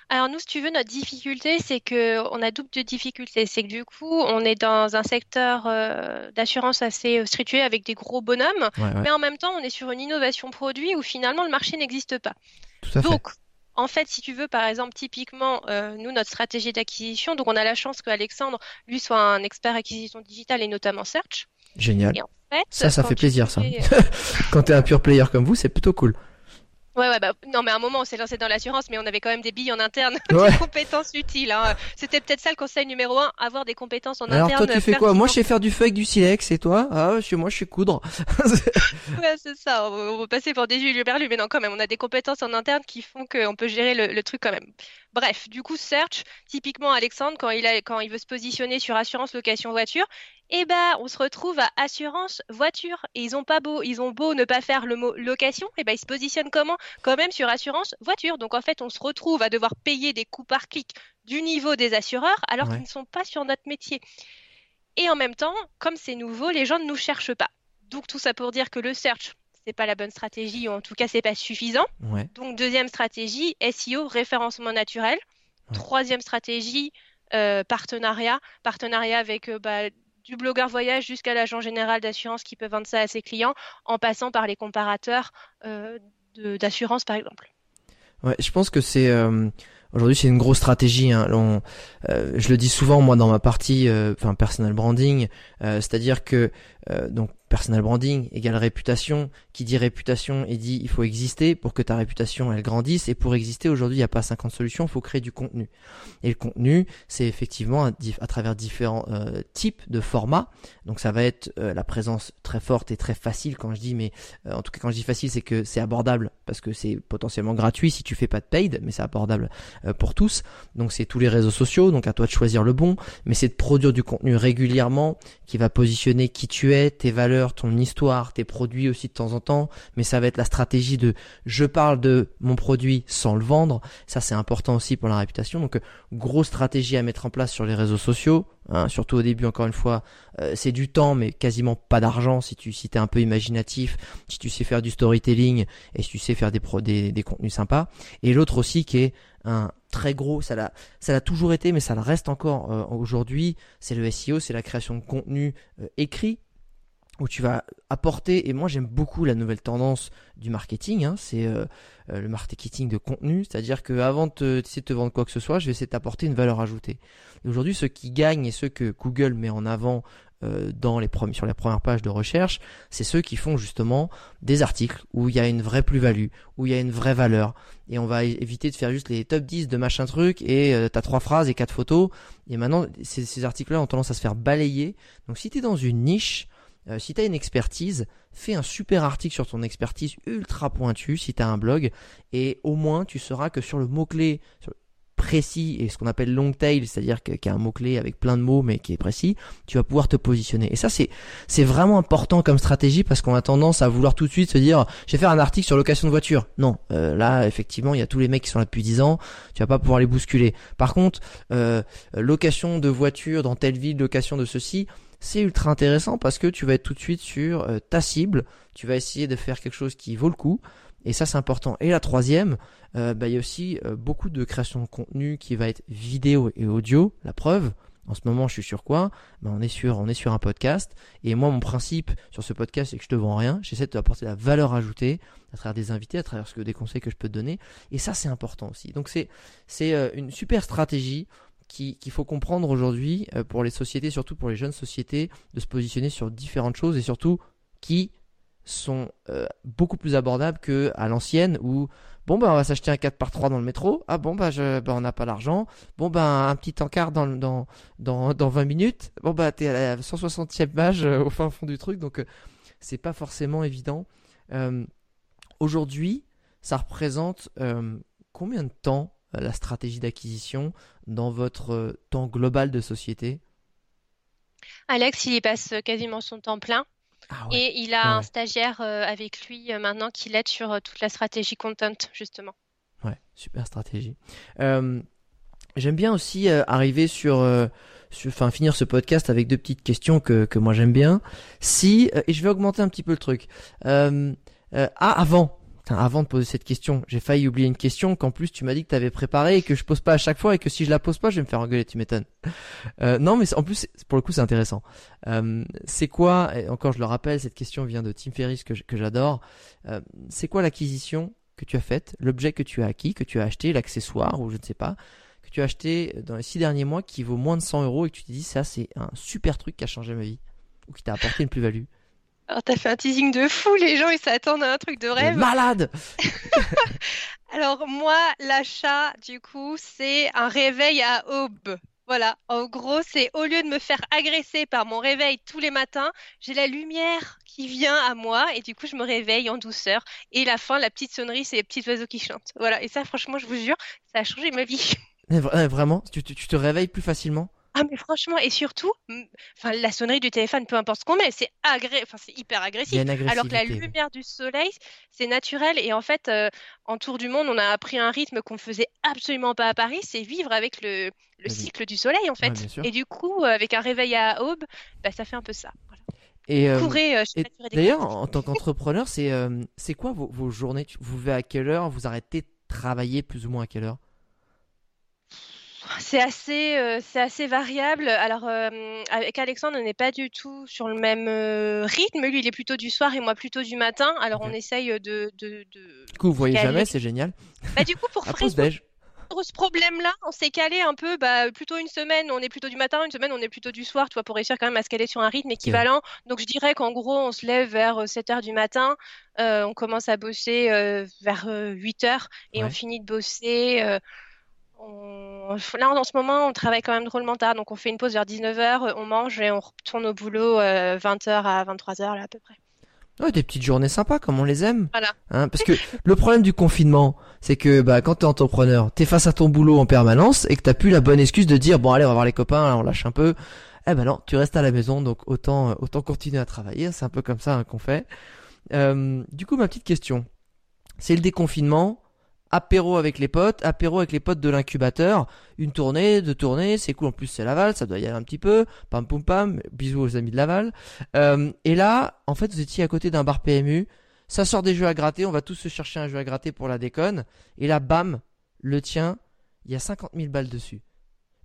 Alors nous, si tu veux, notre difficulté, c'est que on a double de difficulté. C'est que du coup, on est dans un secteur euh, d'assurance assez structuré avec des gros bonhommes, mais en même temps, on est sur une innovation produit où finalement le marché n'existe pas. donc, en fait, si tu veux, par exemple, typiquement, euh, nous, notre stratégie d'acquisition, donc on a la chance que Alexandre, lui, soit un expert acquisition digitale et notamment search. Génial ça, ça fait plaisir, ça. Quand t'es un pur player comme vous, c'est plutôt cool. Ouais, ouais, bah, non, mais à un moment, on s'est lancé dans l'assurance, mais on avait quand même des billes en interne, des compétences utiles. Hein. C'était peut-être ça le conseil numéro un, avoir des compétences en interne. Alors, toi, tu fais quoi? Moi, je sais faire du feu avec du silex, et toi? Ah, chez moi, je suis coudre. ouais, c'est ça. On, va passer pour des Julien Berlu, mais non, quand même, on a des compétences en interne qui font qu'on peut gérer le, le, truc quand même. Bref, du coup, search, typiquement Alexandre, quand il, a, quand il veut se positionner sur assurance location voiture, eh ben, on se retrouve à assurance voiture. Et ils ont pas beau, ils ont beau ne pas faire le mot location, eh ben, ils se positionnent comment? Quand même sur assurance voiture. Donc, en fait, on se retrouve à devoir payer des coûts par clic du niveau des assureurs alors qu'ils ne sont pas sur notre métier. Et en même temps, comme c'est nouveau, les gens ne nous cherchent pas. Donc, tout ça pour dire que le search, c'est pas la bonne stratégie, ou en tout cas, c'est pas suffisant. Donc, deuxième stratégie, SEO, référencement naturel. Troisième stratégie, euh, partenariat. Partenariat avec euh, bah, du blogueur voyage jusqu'à l'agent général d'assurance qui peut vendre ça à ses clients, en passant par les comparateurs euh, d'assurance, par exemple. Ouais, je pense que c'est euh, aujourd'hui c'est une grosse stratégie. Hein. Euh, je le dis souvent moi dans ma partie, enfin personal branding, c'est-à-dire que donc personal branding égale réputation. Qui dit réputation et dit il faut exister pour que ta réputation elle grandisse. Et pour exister aujourd'hui, il n'y a pas 50 solutions, il faut créer du contenu. Et le contenu, c'est effectivement à, travers différents euh, types de formats. Donc ça va être euh, la présence très forte et très facile quand je dis, mais euh, en tout cas quand je dis facile, c'est que c'est abordable parce que c'est potentiellement gratuit si tu fais pas de paid, mais c'est abordable pour tous. Donc c'est tous les réseaux sociaux, donc à toi de choisir le bon, mais c'est de produire du contenu régulièrement qui va positionner qui tu es, tes valeurs ton histoire, tes produits aussi de temps en temps, mais ça va être la stratégie de je parle de mon produit sans le vendre. Ça c'est important aussi pour la réputation. Donc grosse stratégie à mettre en place sur les réseaux sociaux. Hein, surtout au début, encore une fois, euh, c'est du temps, mais quasiment pas d'argent si tu si es un peu imaginatif, si tu sais faire du storytelling et si tu sais faire des, pro, des, des contenus sympas. Et l'autre aussi qui est un très gros, ça l'a ça l'a toujours été, mais ça le reste encore euh, aujourd'hui, c'est le SEO, c'est la création de contenu euh, écrit où tu vas apporter, et moi j'aime beaucoup la nouvelle tendance du marketing, hein, c'est euh, euh, le marketing de contenu, c'est-à-dire que avant de de te vendre quoi que ce soit, je vais essayer de t'apporter une valeur ajoutée. Et aujourd'hui, ceux qui gagnent et ceux que Google met en avant euh, dans les sur les premières pages de recherche, c'est ceux qui font justement des articles où il y a une vraie plus-value, où il y a une vraie valeur. Et on va éviter de faire juste les top 10 de machin truc et euh, t'as trois phrases et quatre photos. Et maintenant, ces, ces articles-là ont tendance à se faire balayer. Donc si tu es dans une niche, euh, si tu as une expertise, fais un super article sur ton expertise ultra pointu si tu as un blog et au moins tu sauras que sur le mot-clé précis et ce qu'on appelle long tail, c'est-à-dire qu'il y a un mot-clé avec plein de mots mais qui est précis, tu vas pouvoir te positionner. Et ça c'est c'est vraiment important comme stratégie parce qu'on a tendance à vouloir tout de suite se dire je vais faire un article sur location de voiture. Non, euh, là effectivement il y a tous les mecs qui sont là depuis 10 ans, tu vas pas pouvoir les bousculer. Par contre, euh, location de voiture dans telle ville, location de ceci, c'est ultra intéressant parce que tu vas être tout de suite sur euh, ta cible, tu vas essayer de faire quelque chose qui vaut le coup, et ça c'est important. Et la troisième, euh, bah, il y a aussi euh, beaucoup de création de contenu qui va être vidéo et audio, la preuve. En ce moment, je suis sur quoi? Bah, on est sur on est sur un podcast et moi mon principe sur ce podcast c'est que je te vends rien, j'essaie de t'apporter la valeur ajoutée à travers des invités, à travers ce que des conseils que je peux te donner et ça c'est important aussi. Donc c'est c'est une super stratégie qu'il faut comprendre aujourd'hui euh, pour les sociétés, surtout pour les jeunes sociétés, de se positionner sur différentes choses et surtout qui sont euh, beaucoup plus abordables que à l'ancienne où bon bah on va s'acheter un 4 par 3 dans le métro. Ah bon bah, on n'a pas l'argent. Bon bah un petit encart dans, dans, dans, dans 20 minutes. Bon bah t'es à la 160e page euh, au fin fond du truc. Donc c'est pas forcément évident. Aujourd'hui ça représente combien de temps la stratégie d'acquisition dans votre euh, temps global de société Alex, il y passe quasiment son temps plein. Ah et il a un stagiaire euh, avec lui euh, maintenant qui l'aide sur toute la stratégie content, justement. Ouais, super stratégie. J'aime bien aussi arriver sur, enfin finir ce podcast avec deux petites questions que, que moi j'aime bien. Si et je vais augmenter un petit peu le truc. ah avant, avant de poser cette question, j'ai failli oublier une question qu'en plus tu m'as dit que tu avais préparée et que je pose pas à chaque fois et que si je la pose pas, je vais me faire engueuler, tu m'étonnes. Euh, non, mais en plus, pour le coup, c'est intéressant. Euh, c'est quoi, et encore je le rappelle, cette question vient de Tim Ferriss que j'adore. Euh, c'est quoi l'acquisition que tu as faite, l'objet que tu as acquis, que tu as acheté, l'accessoire ou je ne sais pas, que tu as acheté dans les six derniers mois qui vaut moins de 100 euros et que tu te dis ça c'est un super truc qui a changé ma vie ou qui t'a apporté une plus-value? Alors, t'as fait un teasing de fou, les gens, ils s'attendent à un truc de rêve. Malade Alors, moi, l'achat, du coup, c'est un réveil à aube. Voilà, en gros, c'est au lieu de me faire agresser par mon réveil tous les matins, j'ai la lumière qui vient à moi et du coup, je me réveille en douceur. Et la fin, la petite sonnerie, c'est les petits oiseaux qui chantent. Voilà, et ça, franchement, je vous jure, ça a changé ma vie. Vraiment tu te réveilles plus facilement? Ah mais franchement et surtout, enfin la sonnerie du téléphone, peu importe ce qu'on met, c'est agré... enfin c'est hyper agressif. Alors que la lumière du soleil, c'est naturel. Et en fait, euh, en tour du monde, on a appris un rythme qu'on faisait absolument pas à Paris, c'est vivre avec le, le cycle du soleil en fait. et du coup, euh, avec un réveil à aube, bah, ça fait un peu ça. Et, euh, d'ailleurs, en tant qu'entrepreneur, c'est c'est quoi vos, vos journées? Vous vivez à quelle heure? Vous arrêtez de travailler plus ou moins à quelle heure? C'est assez, euh, c'est assez variable. Alors, euh, avec Alexandre, on n'est pas du tout sur le même euh, rythme. Lui, il est plutôt du soir et moi plutôt du matin. Alors, on essaye de, de, de... Du coup, vous voyez jamais, c'est génial. Bah, du coup, pour résoudre ce problème-là, on s'est calé un peu, bah, plutôt une semaine, on est plutôt du matin, une semaine, on est plutôt du soir, tu vois, pour réussir quand même à se caler sur un rythme équivalent. Donc, je dirais qu'en gros, on se lève vers 7 heures du matin, on commence à bosser vers 8 heures et on finit de bosser Là, en ce moment, on travaille quand même drôlement tard. Donc, on fait une pause vers 19h, on mange et on retourne au boulot 20h euh, à 23h, là, à peu près. Ouais, des petites journées sympas, comme on les aime. Voilà. Hein, parce que le problème du confinement, c'est que bah, quand t'es entrepreneur, t'es face à ton boulot en permanence et que t'as plus la bonne excuse de dire bon allez on va voir les copains, on lâche un peu. Eh ben non, tu restes à la maison, donc autant autant continuer à travailler. C'est un peu comme ça hein, qu'on fait. Euh, du coup, ma petite question, c'est le déconfinement apéro avec les potes, apéro avec les potes de l'incubateur, une tournée, deux tournées, c'est cool. En plus, c'est Laval, ça doit y aller un petit peu. Pam pum pam, bisous aux amis de Laval. Euh, et là, en fait, vous étiez à côté d'un bar PMU. Ça sort des jeux à gratter. On va tous se chercher un jeu à gratter pour la déconne. Et là, bam, le tien, il y a 50 000 balles dessus.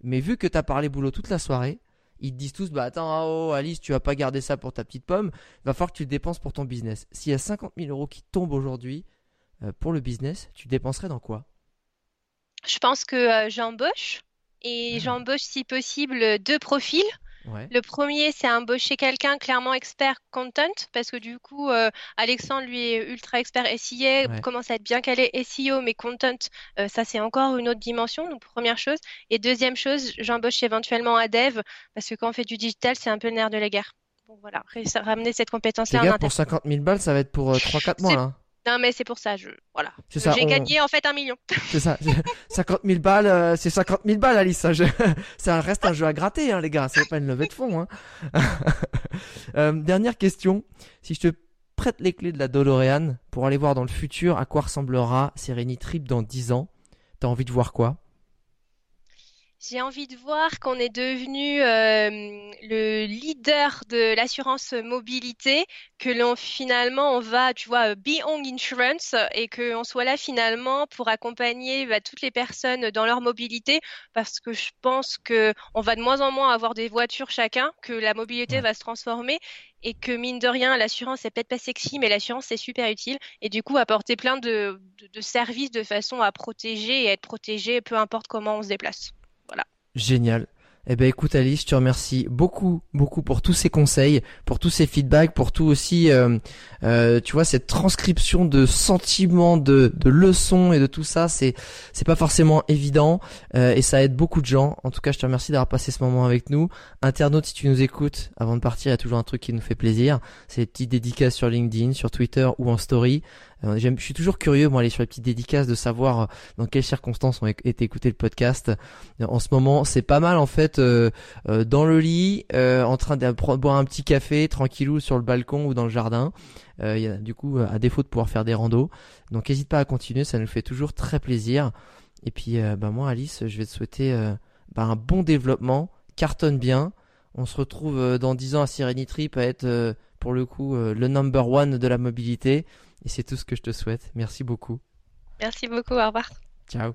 Mais vu que t'as parlé boulot toute la soirée, ils te disent tous, bah attends, oh, Alice, tu vas pas garder ça pour ta petite pomme, va falloir que tu le dépenses pour ton business. S'il y a 50 000 euros qui tombent aujourd'hui pour le business, tu dépenserais dans quoi? Je pense que euh, j'embauche et Ah. j'embauche si possible deux profils. Ouais. Le premier, c'est embaucher quelqu'un clairement expert content, parce que du coup, euh, Alexandre, lui, est ultra expert SIA, Ouais. commence à être bien calé SEO, mais content, euh, ça, c'est encore une autre dimension. Donc, première chose. Et deuxième chose, j'embauche éventuellement un dev, parce que quand on fait du digital, c'est un peu le nerf de la guerre. Donc voilà, ramener cette compétence-là pour 50 000 balles, ça va être pour 3-4 mois là. Hein. Non, mais c'est pour ça, je, voilà. C'est ça, J'ai on- gagné, en fait, un million. C'est ça. 50 000 balles, euh, c'est 50 000 balles, Alice. hein. Je- Ça reste un jeu à gratter, hein, les gars. C'est pas une levée de fonds. Hein. Euh, dernière question. Si je te prête les clés de la DeLorean pour aller voir dans le futur à quoi ressemblera Trip dans 10 ans, t'as envie de voir quoi? J'ai envie de voir qu'on est devenu euh, le leader de l'assurance mobilité, que l'on finalement on va, tu vois, euh, Beyond Insurance et que on soit là finalement pour accompagner bah, toutes les personnes dans leur mobilité, parce que je pense que on va de moins en moins avoir des voitures chacun, que la mobilité Ouais. va se transformer et que mine de rien, l'assurance c'est peut-être pas sexy, mais l'assurance c'est super utile et du coup apporter plein de, de, de services de façon à protéger et être protégé, peu importe comment on se déplace. Génial. Eh ben écoute Alice, je te remercie beaucoup, beaucoup pour tous ces conseils, pour tous ces feedbacks, pour tout aussi, euh, euh, tu vois, cette transcription de sentiments, de, de leçons et de tout ça, c'est c'est pas forcément évident euh, et ça aide beaucoup de gens. En tout cas, je te remercie d'avoir passé ce moment avec nous. Internaute, si tu nous écoutes, avant de partir, il y a toujours un truc qui nous fait plaisir, c'est les petites dédicaces sur LinkedIn, sur Twitter ou en story. Je suis toujours curieux, moi, aller sur les petites dédicaces, de savoir euh, dans quelles circonstances ont été écouté le podcast. En ce moment, c'est pas mal en fait euh, euh, dans le lit, en train de boire un petit café tranquillou sur le balcon ou dans le jardin. Y a, du coup, à défaut de pouvoir faire des randos. Donc, n'hésite pas à continuer, ça nous fait toujours très plaisir. Et puis, bah, moi, Alice, je vais te souhaiter bah, un bon développement, cartonne bien. On se retrouve dans 10 ans à Trip à être pour le coup le number one de la mobilité. Et c'est tout ce que je te souhaite. Merci beaucoup. Merci beaucoup, au revoir. Ciao.